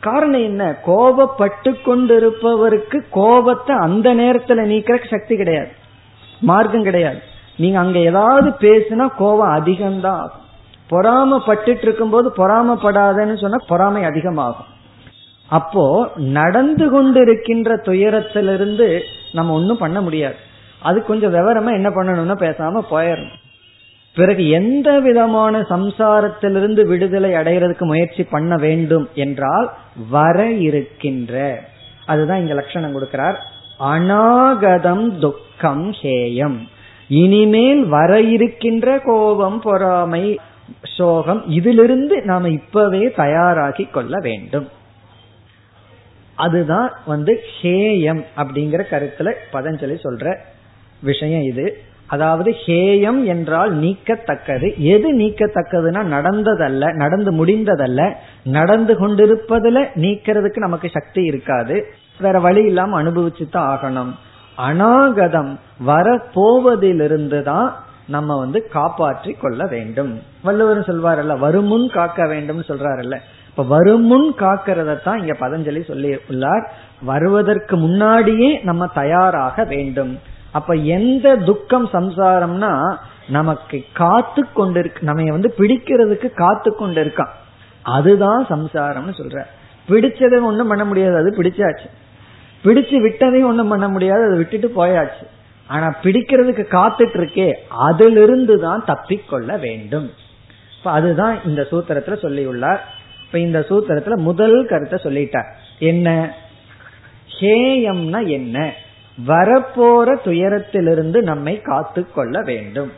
காரணம் என்ன? கோபப்பட்டு கொண்டிருப்பவருக்கு கோபத்தை அந்த நேரத்துல நீக்கிற சக்தி கிடையாது. மார்க்கம் கிடையாது. நீங்க அங்க ஏதாவது பேசுனா கோபம் அதிகம்தான் ஆகும். பொறாமப்பட்டு இருக்கும் போது பொறாமப்படாதன்னு சொன்னா பொறாமை அதிகமாகும். அப்போ நடந்து கொண்டிருக்கின்ற துயரத்திலிருந்து நம்ம ஒன்னும் பண்ண முடியாது. அது கொஞ்சம் விவரமா என்ன பண்ணணும்னா பேசாம போயிடணும். பிறகு எந்த விதமான சம்சாரத்திலிருந்து விடுதலை அடைகிறதுக்கு முயற்சி பண்ண வேண்டும் என்றால் வர இருக்கின்ற. அதுதான் இங்க லட்சணம் கொடுக்கிறார். அநாகதம் துக்கம் ஹேயம். இனிமேல் வர இருக்கின்ற கோபம் பொறாமை சோகம் இதிலிருந்து நாம இப்பவே தயாராகி கொள்ள வேண்டும். அதுதான் வந்து ஹேயம் அப்படிங்கிற கருத்துல பதஞ்சலி சொல்ற விஷயம் இது. அதாவது ஹேயம் என்றால் நீக்கத்தக்கது. எது நீக்கத்தக்கதுன்னா நடந்ததல்ல நடந்து முடிந்ததல்ல நடந்து கொண்டிருப்பதுல நீக்கிறதுக்கு நமக்கு சக்தி இருக்காது. வேற வழி இல்லாம அனுபவிச்சு தான் ஆகணும். அனாகதம் வர போவதிலிருந்து தான் நம்ம வந்து காப்பாற்றி கொள்ள வேண்டும். வள்ளுவர் சொல்வாரல்ல வருமுன் காக்க வேண்டும் சொல்றாருல்ல. இப்ப வருமுன் காக்கிறதான் இங்க பதஞ்சலி சொல்லி உள்ளார் வருவதற்கு முன்னாடியே நம்ம தயாராக வேண்டும். அப்ப எந்த துக்கம் சம்சாரம்னா நமக்கு காத்து கொண்டிருக்கு நம்ம வந்து பிடிக்கிறதுக்கு காத்து கொண்டு இருக்கான் அதுதான் சம்சாரம்னு சொல்ற. பிடிச்சதை ஒன்றும் பண்ண முடியாது அது பிடிச்சாச்சு. பிடிச்சு விட்டதையும் ஒன்றும் பண்ண முடியாது அதை விட்டுட்டு போயாச்சு. ஆனா பிடிக்கிறதுக்கு காத்துட்டு இருக்கே அதிலிருந்து தான் தப்பிக்கொள்ள வேண்டும். அதுதான் இந்த சூத்திரத்துல சொல்லியுள்ளார். இப்ப இந்த சூத்திரத்துல முதல் கருத்தை சொல்லிட்டார். என்ன? ஹேயம்னா என்ன? வரப்போற துயரத்திலிருந்து நம்மை காத்து கொள்ள வேண்டும்.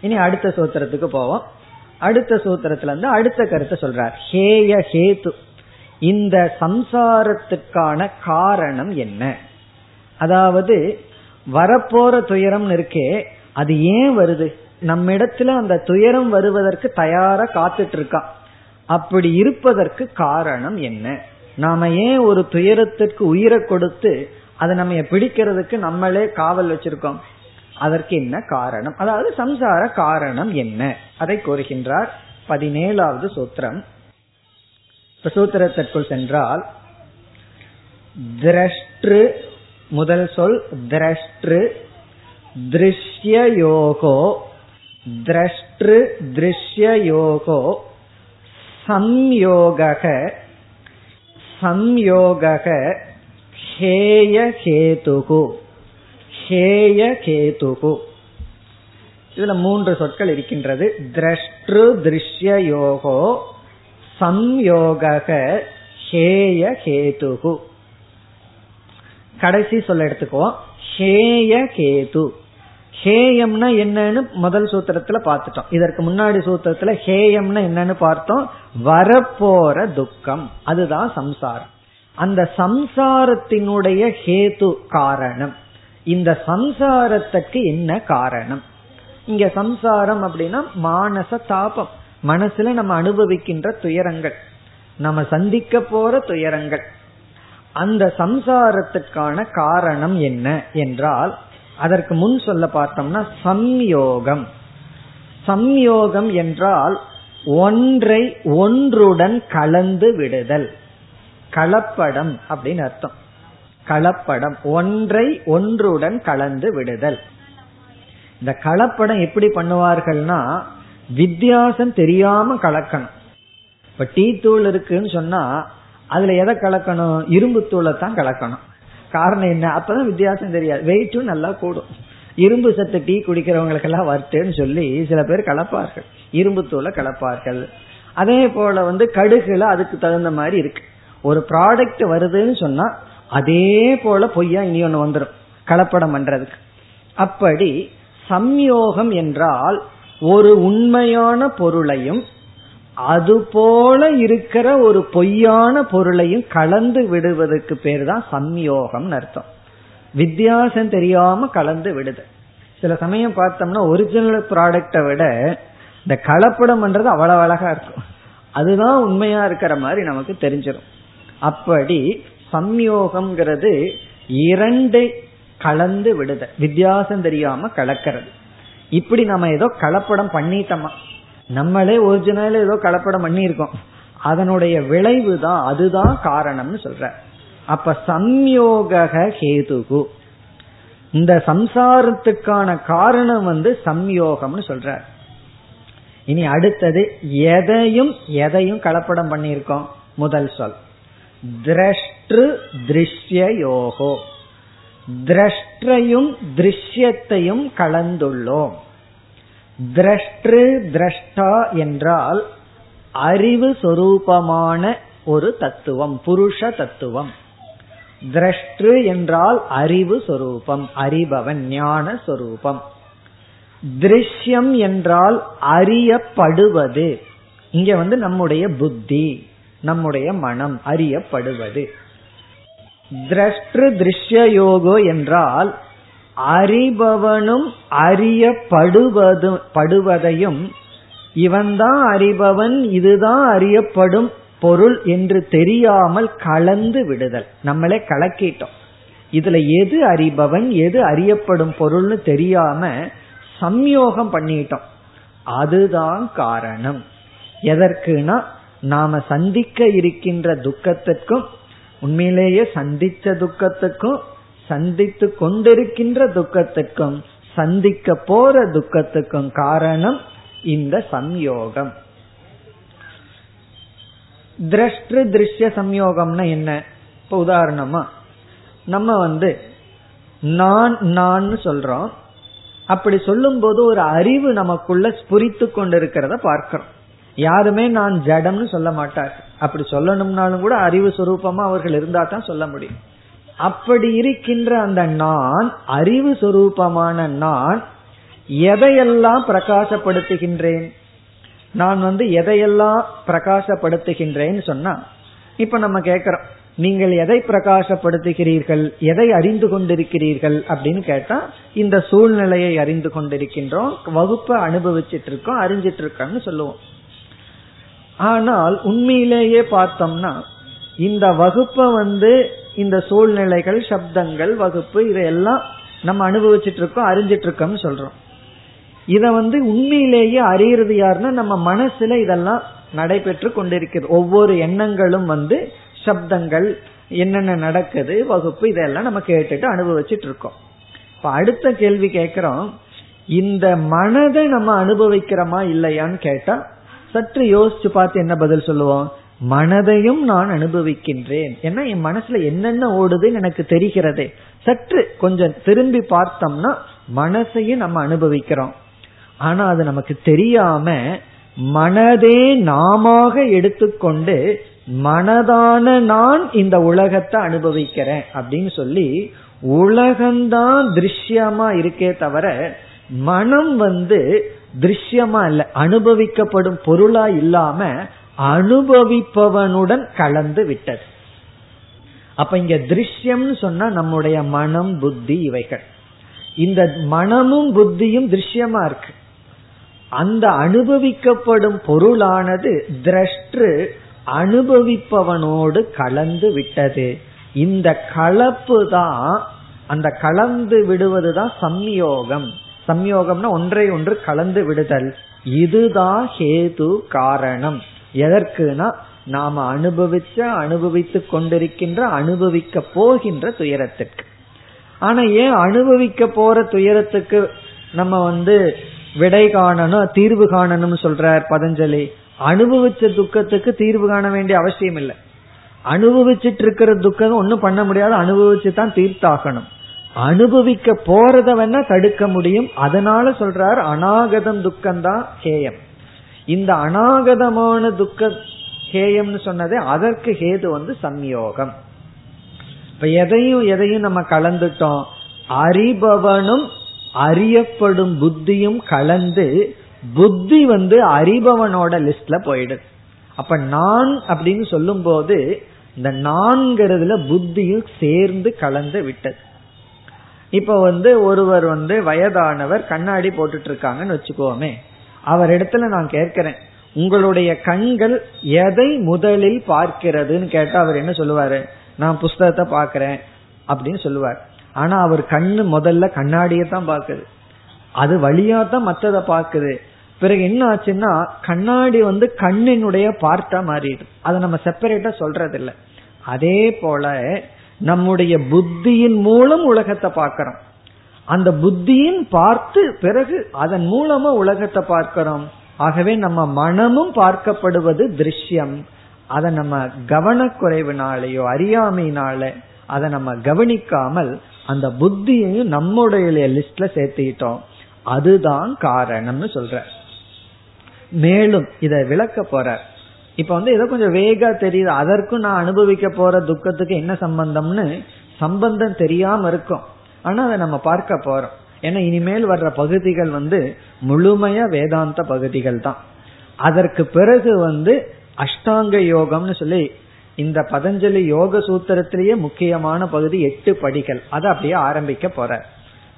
இனி அடுத்த சூத்திரத்துக்கு போவோம். அடுத்த சூத்திரத்துல இருந்து அடுத்த கருத்தை சொல்றார். ஹேய ஹேத்து. இந்த சம்சாரத்துக்கான காரணம் என்ன? அதாவது வரப்போற துயரம் இருக்கே அது ஏன் வருது? நம்ம இடத்துல அந்த துயரம் வருவதற்கு தயாரா காத்துட்டு இருக்கான் அப்படி இருப்பதற்கு காரணம் என்ன? நாம ஏன் ஒரு துயரத்திற்கு உயிரை கொடுத்து அதை நம்ம பிடிக்கிறதுக்கு நம்மளே காவல் வச்சிருக்கோம். அதற்கு என்ன காரணம்? அதாவது சம்சார காரணம் என்ன? அதை கூறுகின்றார் பதினேழாவது சூத்திரம். சூத்திரத்திற்குள் சென்றால் திரஷ்டு முதல் சொல் திரஷ்டு திருஷ்யயோகோ திரஷ்டு திருஷ்யயோகோ சம்யோக சம்யோக ஹேய கேதுகு ஹேய கேதுகு இதுல மூன்று சொற்கள் இருக்கின்றது. திரஷ்டு திருஷ்யயோகோ சம்யோக ஹேய கேதுகு கடைசி சொல்ல எடுத்துக்குவோம். ஹேய கேது ஹேயம்னா என்னன்னு முதல் சூத்திரத்துல பார்த்துட்டோம். இதற்கு முன்னாடி சூத்திரத்துல ஹேயம்னா என்னன்னு பார்த்தோம். வரப்போற துக்கம். அதுதான் சம்சாரம். அந்த சம்சாரத்தினுடைய ஹேது காரணம். இந்த சம்சாரத்துக்கு என்ன காரணம்? இங்க சம்சாரம் அப்படின்னா மானச தாபம். மனசுல நம்ம அனுபவிக்கின்ற துயரங்கள். நம்ம சந்திக்க போற துயரங்கள். அந்த சம்சாரத்துக்கான காரணம் என்ன என்றால் அதற்கு முன் சொல்ல பார்த்தோம்னா சம்யோகம். சம்யோகம் என்றால் ஒன்றை ஒன்றுடன் கலந்து விடுதல். கலப்படம் அப்படின்னு அர்த்தம். கலப்படம் ஒன்றை ஒன்றுடன் கலந்து விடுதல். இந்த கலப்படம் எப்படி பண்ணுவார்கள்னா வித்தியாசம் தெரியாம கலக்கணும். இப்ப டீ தூள் இருக்குன்னு சொன்னா அதுல எதை கலக்கணும்? இரும்பு தூளை தான் கலக்கணும். காரணம் என்ன? அப்பதான் வித்தியாசம் தெரியாது. வெயிட்டும் நல்லா கூடும். இரும்பு சத்து டீ குடிக்கிறவங்களுக்கெல்லாம் வரட்டுன்னு சொல்லி சில பேர் கலப்பார்கள். இரும்பு தூளை கலப்பார்கள். அதே போல வந்து கடுகுல அதுக்கு தகுந்த மாதிரி இருக்கு. ஒரு ப்ராடக்ட் வருதுன்னு சொன்னா அதே போல பொய்யா இனி ஒன்று வந்துடும் கலப்படம் பண்றதுக்கு. அப்படி சம்யோகம் என்றால் ஒரு உண்மையான பொருளையும் அதுபோல இருக்கிற ஒரு பொய்யான பொருளையும் கலந்து விடுவதற்கு பேர் தான் சம்யோகம் அர்த்தம். வித்தியாசம் தெரியாம கலந்து விடுது. சில சமயம் பார்த்தோம்னா ஒரிஜினல் ப்ராடக்டை விட இந்த கலப்படம் பண்றது அவ்வளவு அழகா இருக்கும். அதுதான் உண்மையா இருக்கிற மாதிரி நமக்கு தெரிஞ்சிடும் அப்படி சம்யோகம்ங்கிறது இரண்டை கலந்து விடுத வித்தியாசம் தெரியாம கலக்கிறது. இப்படி நம்ம ஏதோ கலப்படம் பண்ணிட்டோமா? நம்மளே ஒரிஜினல் ஏதோ கலப்படம் பண்ணியிருக்கோம். அதனுடைய விளைவு தான் அதுதான் காரணம்னு சொல்ற. அப்ப சம்யோக ஹேதுகு. இந்த சம்சாரத்துக்கான காரணம் வந்து சம்யோகம்னு சொல்ற. இனி அடுத்தது எதையும் எதையும் கலப்படம் பண்ணியிருக்கோம்? முதல் சொல். திரஷ்டு திருஷ்ய யோகோ திரஷ்டையும் திருஷ்யத்தையும் கலந்துள்ளோம். திரஷ்டு திரஷ்டா என்றால் அறிவு சொரூபமான ஒரு தத்துவம் புருஷ தத்துவம். திரஷ்டு என்றால் அறிவு சொரூபம் அறிபவன் ஞான சொரூபம். திருஷ்யம் என்றால் அறியப்படுவது. இங்க வந்து நம்முடைய புத்தி. நம்முடைய மனம் அறியப்படுவது. திரஷ்டு திருஷ்ய யோகோ என்றால் அறிபவனும் அறியப்படுவது படுவதையும் இவன்தான் அறிபவன் இதுதான் அறியப்படும் பொருள் என்று தெரியாமல் கலந்து விடுதல். நம்மளே கலக்கிட்டோம். இதுல எது அறிபவன் எது அறியப்படும் பொருள்னு தெரியாம சம்யோகம் பண்ணிட்டோம். அதுதான் காரணம். எதற்குனா நாம சந்திக்க இருக்கின்ற துக்கத்துக்கும் உண்மையிலேயே சந்திச்ச துக்கத்துக்கும் சந்தித்து கொண்டிருக்கின்ற துக்கத்துக்கும் சந்திக்க போற துக்கத்துக்கும் காரணம் இந்த சம்யோகம். திரஷ்டு திருஷ்ய சம்யோகம்னா என்ன? இப்ப உதாரணமா நம்ம வந்து நான் நான் சொல்றோம். அப்படி சொல்லும் போது ஒரு அறிவு நமக்குள்ள ஸ்புரித்து கொண்டிருக்கிறத பார்க்கிறோம். யாருமே நான் ஜடம்னு சொல்ல மாட்டார். அப்படி சொல்லணும்னாலும் கூட அறிவு சுரூபமா அவர்கள் இருந்தா தான் சொல்ல முடியும். அப்படி இருக்கின்ற அந்த நான் அறிவு சுரூபமான நான் எதையெல்லாம் பிரகாசப்படுத்துகின்றேன்? நான் வந்து எதையெல்லாம் பிரகாசப்படுத்துகின்றேன்னு சொன்னா இப்ப நம்ம கேக்குறோம். நீங்கள் எதை பிரகாசப்படுத்துகிறீர்கள்? எதை அறிந்து கொண்டிருக்கிறீர்கள்? அப்படின்னு கேட்டா இந்த சூழ்நிலையை அறிந்து கொண்டிருக்கின்றோம் வகுப்பை அனுபவிச்சிட்டு இருக்கோம் அறிஞ்சிட்டு இருக்கோம்னு சொல்லுவோம். ஆனால் உண்மையிலேயே பார்த்தோம்னா இந்த வகுப்பை வந்து இந்த சூழ்நிலைகள் சப்தங்கள் வகுப்பு இதையெல்லாம் நம்ம அனுபவிச்சுட்டு இருக்கோம் அறிஞ்சிட்டு இருக்கோம்னு சொல்றோம். இத வந்து உண்மையிலேயே அறியறது யாருன்னா நம்ம மனசுல இதெல்லாம் நடைபெற்று கொண்டிருக்கிறது ஒவ்வொரு எண்ணங்களும் வந்து சப்தங்கள் என்னென்ன நடக்குது வகுப்பு இதெல்லாம் நம்ம கேட்டுட்டு அனுபவிச்சுட்டு இருக்கோம் இப்ப அடுத்த கேள்வி கேட்கிறோம் இந்த மனதை நம்ம அனுபவிக்கிறோமா இல்லையான்னு கேட்டா சற்று யோசிச்சு பார்த்து என்ன பதில் சொல்லுவோம்? மனதையும் நான் அனுபவிக்கின்றேன். ஏன்னா என் மனசுல என்னென்ன ஓடுதுன்னு எனக்கு தெரிகிறதே. சற்று கொஞ்சம் திரும்பி பார்த்தோம்னா மனசையும் நம்ம அனுபவிக்கிறோம். ஆனா அது நமக்கு தெரியாம மனதே நாம எடுத்துக்கொண்டு மனதான நான் இந்த உலகத்தை அனுபவிக்கிறேன் அப்படின்னு சொல்லி உலகம்தான் திருஷ்யமா இருக்கே தவிர மனம் வந்து திருஷ்யமா இல்ல அனுபவிக்கப்படும் பொருளா இல்லாம அனுபவிப்பவனுடன் கலந்து விட்டது. அப்ப இங்க திருஷ்யம்னு சொன்னா நம்முடைய மனம் புத்தி இவைகள். இந்த மனமும் புத்தியும் திருஷ்யமா இருக்கு. அந்த அனுபவிக்கப்படும் பொருளானது திரஷ்டு அனுபவிப்பவனோடு கலந்து விட்டது. இந்த கலப்பு தான் அந்த கலந்து விடுவதுதான் சம்யோகம். சம்யோகம்னா ஒன்றை ஒன்று கலந்து விடுதல். இதுதான் ஹேது காரணம். எதற்குனா நாம அனுபவிச்ச அனுபவித்துக் கொண்டிருக்கின்ற அனுபவிக்க போகின்ற துயரத்திற்கு. ஆனா ஏன் அனுபவிக்க போற துயரத்துக்கு நம்ம வந்து விடை காணணும் தீர்வு காணணும்னு சொல்றார் பதஞ்சலி? அனுபவிச்ச துக்கத்துக்கு தீர்வு காண வேண்டிய அவசியம் இல்லை அனுபவிச்சுட்டு இருக்கிற துக்கம் ஒன்னும் பண்ண முடியாது அனுபவிச்சு தான் தீர்த்தாகணும். அனுபவிக்க போறத வேணா தடுக்க முடியும். அதனால சொல்றார் அநாகதம் துக்கம்தான் ஹேயம். இந்த அநாகதமான துக்க ஹேயம்னு சொன்னதே அதற்கு ஹேது வந்து சம்யோகம். இப்ப எதையும் எதையும் நம்ம கலந்துட்டோம். அறிபவனும் அறியப்படும் புத்தியும் கலந்து புத்தி வந்து அறிபவனோட லிஸ்ட்ல போயிடுது அப்ப நான் அப்படின்னு சொல்லும் போது இந்த நான்கிறதுல புத்தியும் சேர்ந்து கலந்து விட்டது. இப்ப வந்து ஒருவர் வந்து வயதானவர் கண்ணாடி போட்டுட்டு இருக்காங்கன்னு வச்சுக்கோமே அவர் இடத்துல நான் கேட்கிறேன் உங்களுடைய கண்கள் எதை முதலில் பார்க்கிறதுன்னு கேட்டா அவர் என்ன சொல்லுவாரு? நான் புஸ்தகத்தை பாக்கிறேன் அப்படின்னு சொல்லுவார். ஆனா அவர் கண்ணு முதல்ல கண்ணாடியை தான் பாக்குது அது வழியா தான் மற்றதை பாக்குது பிறகு என்ன ஆச்சுன்னா கண்ணாடி வந்து கண்ணினுடைய பார்ட்டா மாறிடுது. அதை நம்ம செப்பரேட்டா சொல்றது இல்லை அதே போல நம்முடைய புத்தியின் மூலம் உலகத்தை பார்க்கிறோம். அந்த புத்தியின் பார்த்து பிறகு அதன் மூலமா உலகத்தை பார்க்கிறோம். ஆகவே நம்ம மனமும் பார்க்கப்படுவது திருஷ்யம். அதை நம்ம கவனக்குறைவினாலேயோ அறியாமையினால அதை நம்ம கவனிக்காமல் அந்த புத்தியையும் நம்முடைய லிஸ்ட்ல சேர்த்துக்கிட்டோம் அதுதான் காரணம்னு சொல்ற மேலும் இதை விளக்க போற இப்ப வந்து ஏதோ கொஞ்சம் வேகா தெரியுது. அதற்கும் நான் அனுபவிக்க போற துக்கத்துக்கு என்ன சம்பந்தம்னு சம்பந்தம் தெரியாம இருக்கும். ஆனா அதை நம்ம பார்க்க போறோம். ஏன்னா இனிமேல் வர்ற பகுதிகள் வந்து முழுமையா வேதாந்த பகுதிகள் தான். அதற்கு பிறகு வந்து அஷ்டாங்க யோகம்னு சொல்லி இந்த பதஞ்சலி யோக சூத்திரத்திலேயே முக்கியமான பகுதி எட்டு படிகள். அதை அப்படியே ஆரம்பிக்க போற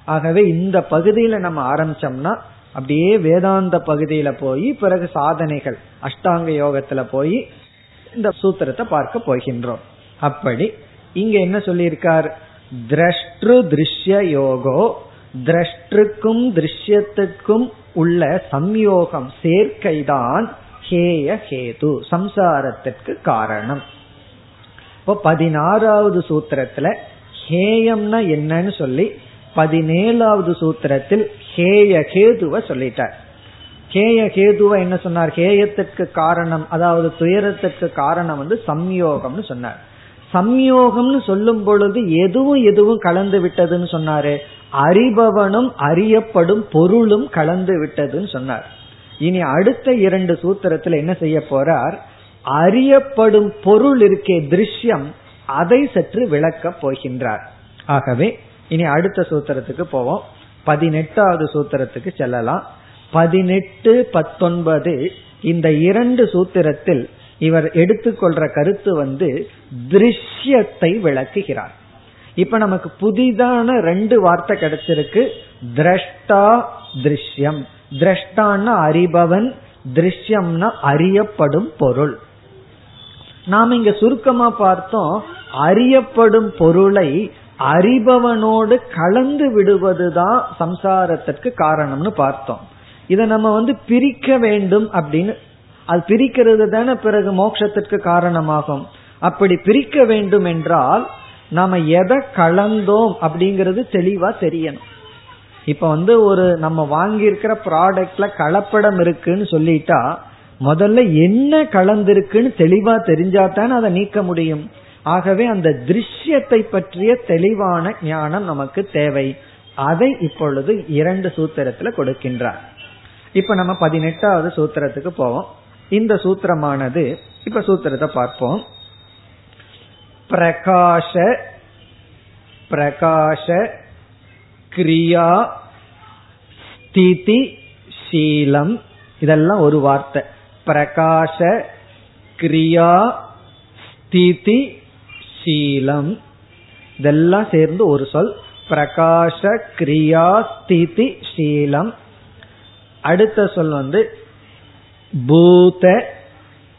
ஆகவே இந்த பகுதியில நம்ம ஆரம்பிச்சோம்னா அப்படியே வேதாந்த பகுதியில போய் பிறகு சாதனைகள் அஷ்டாங்க யோகத்துல போய் இந்த சூத்திரத்தை பார்க்க போகின்றோம். அப்படி இங்க என்ன சொல்லியிருக்கார்? திரஷ்டு திருஷ்ய யோகோ திரஷ்டுக்கும் திருஷ்யத்துக்கும் உள்ள சம்யோகம் சேர்க்கைதான் ஹேய ஹேது சம்சாரத்திற்கு காரணம். இப்போ பதினாறாவது சூத்திரத்துல ஹேயம்னா என்னன்னு சொல்லி பதினேழாவது சூத்திரத்தில் ஹேய கேதுவ சொல்லிட்டார். ஹேய கேதுவ என்ன சொன்னார்? ஹேயத்திற்கு காரணம் அதாவது துயரத்திற்கு காரணம் வந்து சம்யோகம்னு சொன்னார். சம்யோகம்னு சொல்லும் பொழுது எதுவும் எதுவும் கலந்து விட்டதுன்னு சொன்னாரு. அறிபவனும் அறியப்படும் பொருளும் கலந்து விட்டதுன்னு சொன்னார். இனி அடுத்த இரண்டு சூத்திரத்தில் என்ன செய்ய போறார்? அறியப்படும் பொருள் இருக்கே திருஷ்யம் அதை சற்று விளக்கப் போகின்றார். ஆகவே இனி அடுத்த சூத்திரத்துக்கு போவோம். பதினெட்டாவது சூத்திரத்துக்கு செல்லலாம். பதினெட்டு பத்தொன்பது இந்த இரண்டு சூத்திரத்தில் இவர் எடுத்துக்கொள்ற கருத்து வந்து திருஷ்யத்தை விளக்குகிறார். இப்ப நமக்கு புதிதான ரெண்டு வார்த்தை கிடைச்சிருக்கு. திரஷ்டா திருஷ்யம். திரஷ்டான்னா அறிபவன் திருஷ்யம்னா அறியப்படும் பொருள். நாம் இங்க சுருக்கமா பார்த்தோம் அறியப்படும் பொருளை அறிபவனோடு கலந்து விடுவதுதான் சம்சாரத்திற்கு காரணம்னு பார்த்தோம். இதை நம்ம வந்து பிரிக்க வேண்டும் அப்படின்னு அது பிரிக்கிறது தானே பிறகு மோட்சத்திற்கு காரணமாகும். அப்படி பிரிக்க வேண்டும் என்றால் நாம எதை கலந்தோம் அப்படிங்கிறது தெளிவா தெரியணும். இப்ப வந்து ஒரு நம்ம வாங்கியிருக்கிற ப்ராடக்ட்ல கலப்படம் இருக்குன்னு சொல்லிட்டா முதல்ல என்ன கலந்திருக்குன்னு தெளிவா தெரிஞ்சா தானே அதை நீக்க முடியும். ஆகவே அந்த திருஷ்யத்தை பற்றிய தெளிவான ஞானம் நமக்கு தேவை. அதை இப்பொழுது இரண்டு சூத்திரத்துல கொடுக்கின்றார். இப்ப நம்ம பதினெட்டாவது சூத்திரத்துக்கு போவோம். இந்த சூத்திரமானது இப்ப சூத்திரத்தை பார்ப்போம். பிரகாஷ பிரகாஷ கிரியா ஸ்திதி சீலம். இதெல்லாம் ஒரு வார்த்தை. பிரகாஷ கிரியா ஸ்திதி சீலம். இதெல்லாம் சேர்ந்து ஒரு சொல். பிரகாஷ கிரியா ஸ்திதி அடுத்த சொல் வந்து பூத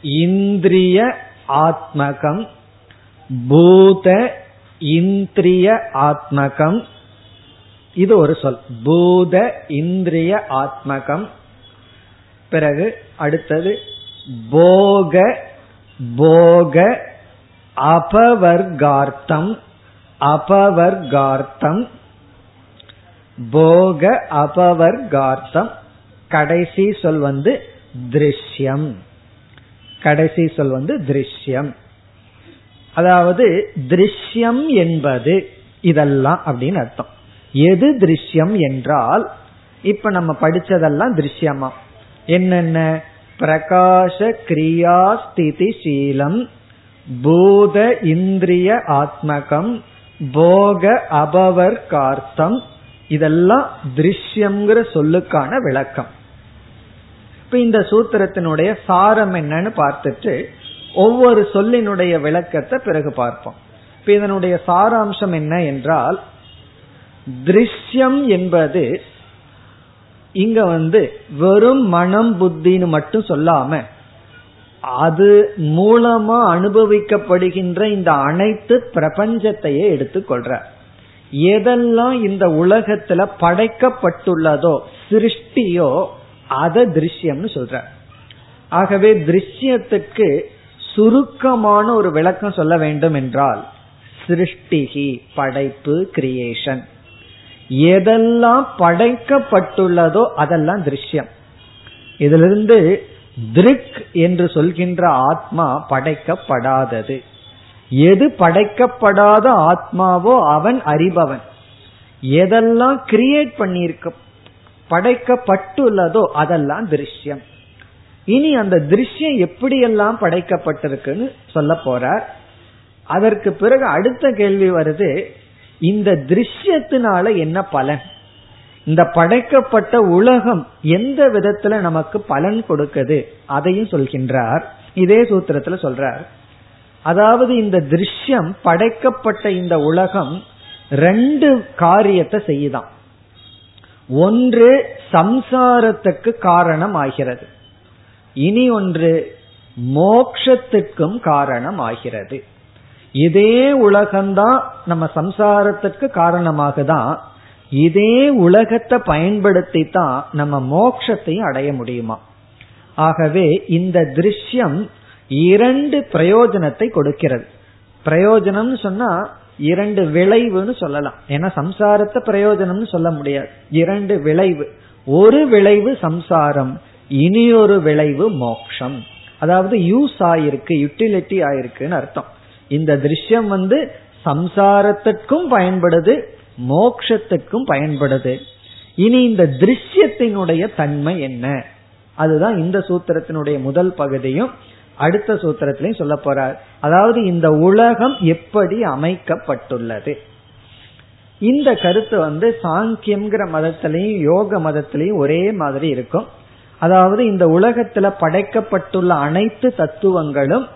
இந்திரிய ஆத்மகம். பூத இந்திரிய ஆத்மகம். இது ஒரு சொல். பூத இந்திரிய ஆத்மகம். பிறகு அடுத்தது போக போக அபவர்கார்த்தம் அபவர்கார்த்தம் போக அபவர்கார்த்தம் கடைசி சொல் வந்து திருஷ்யம். கடைசி சொல் வந்து திருஷ்யம். அதாவது திருஷ்யம் என்பது இதெல்லாம் அப்படின்னு அர்த்தம். எது திருஷ்யம் என்றால் இப்ப நம்ம படிச்சதெல்லாம் திருஷ்யமா. என்னென்ன? பிரகாஷ கிரியா ஸ்திதி சீலம் பூத இந்திரிய ஆத்மகம் போக அபவர் கார்த்தம் இதெல்லாம் திருஷ்யம்ங்கிற சொல்லுக்கான விளக்கம். இப்ப இந்த சூத்திரத்தினுடைய சாரம் என்னன்னு பார்த்துட்டு ஒவ்வொரு சொல்லினுடைய விளக்கத்தை பிறகு பார்ப்போம். இப்ப இதனுடைய சாராம்சம் என்ன என்றால் திருஷ்யம் என்பது இங்க வந்து வெறும் மனம் புத்தின்னு மட்டும் சொல்லாம அது மூலமா அனுபவிக்கப்படுகின்ற இந்த அனைத்து பிரபஞ்சத்தையே எடுத்துக்கொள்ற எதெல்லாம் இந்த உலகத்துல படைக்கப்பட்டுள்ளதோ சிருஷ்டியோ அத திருஷ்யம்னு சொல்ற. ஆகவே திருஷ்யத்துக்கு சுருக்கமான ஒரு விளக்கம் சொல்ல வேண்டும் என்றால் சிருஷ்டிகி படைப்பு கிரியேஷன் எதெல்லாம் படைக்கப்பட்டுள்ளதோ அதெல்லாம் திருஷ்யம். இதிலிருந்து திருக் என்று சொல்கின்ற ஆத்மா படைக்கப்படாதது. எது படைக்கப்படாத ஆத்மாவோ அவன் அறிபவன். எதெல்லாம் கிரியேட் பண்ணியிருக்க படைக்கப்பட்டுள்ளதோ அதெல்லாம் திருஷ்யம். இனி அந்த திருஷ்யம் எப்படியெல்லாம் படைக்கப்பட்டிருக்குன்னு சொல்ல போறார். அதற்கு பிறகு அடுத்த கேள்வி வருது இந்த திருஷ்யத்தினால என்ன பலன்? இந்த படைக்கப்பட்ட உலகம் எந்த விதத்துல நமக்கு பலன் கொடுக்குது? அதையும் சொல்கின்றார். இதே சூத்திரத்துல சொல்றார். அதாவது இந்த திருஷ்யம் படைக்கப்பட்ட இந்த உலகம் ரெண்டு காரியத்தை செய்யுதான். ஒன்று சம்சாரத்துக்கு காரணம் ஆகிறது இனி ஒன்று மோக்ஷத்துக்கும் காரணம் ஆகிறது இதே உலகம்தான் நம்ம சம்சாரத்துக்கு காரணமாக தான் இதே உலகத்தை பயன்படுத்தி தான் நம்ம மோட்சத்தையும் அடைய முடியுமா? ஆகவே இந்த திருஷ்யம் இரண்டு பிரயோஜனத்தை கொடுக்கிறது. பிரயோஜனம்னு சொன்னா இரண்டு விளைவுன்னு சொல்லலாம். ஏன்னா சம்சாரத்தை பிரயோஜனம்னு சொல்ல முடியாது. இரண்டு விளைவு. ஒரு விளைவு சம்சாரம் இனியொரு விளைவு மோக்ஷம். அதாவது யூஸ் ஆயிருக்கு யூட்டிலிட்டி ஆயிருக்குன்னு அர்த்தம். இந்த திருஷ்யம் வந்து சம்சாரத்திற்கும் பயன்படுது மோக்ஷத்துக்கும் பயன்படுது. இனி இந்த திருஷ்யத்தினுடைய தன்மை என்ன? அதுதான் இந்த சூத்திரத்தினுடைய முதல் பகுதியும் அடுத்த சூத்திரத்திலையும் சொல்ல போறார். அதாவது இந்த உலகம் எப்படி அமைக்கப்பட்டுள்ளது. இந்த கருத்து வந்து சாங்கியம்ங்கிற மதத்திலையும் யோக மதத்திலையும் ஒரே மாதிரி இருக்கும். அதாவது இந்த உலகத்துல படைக்கப்பட்டுள்ள அனைத்து தத்துவங்களும்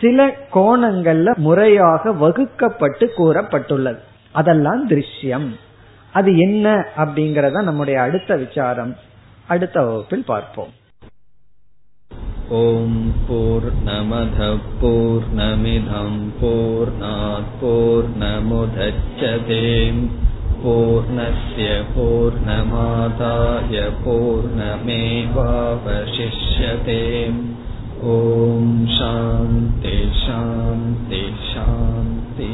சில கோணங்கள்ல முறையாக வகுக்கப்பட்டு கூறப்பட்டுள்ளது. அதெல்லாம் திருஷ்யம் அது என்ன அப்படிங்கறத நம்முடைய அடுத்த விசாரம் அடுத்த வகுப்பில் பார்ப்போம் ஓம் போர் நமத போர் நமிதம் போர் போர் நமுதச்சதேம் பூர்ணய பூர்ணமாதாய பூர்ணமேவாவசிஷ்யதேம் ॐ शान्ति शान्ति शान्ति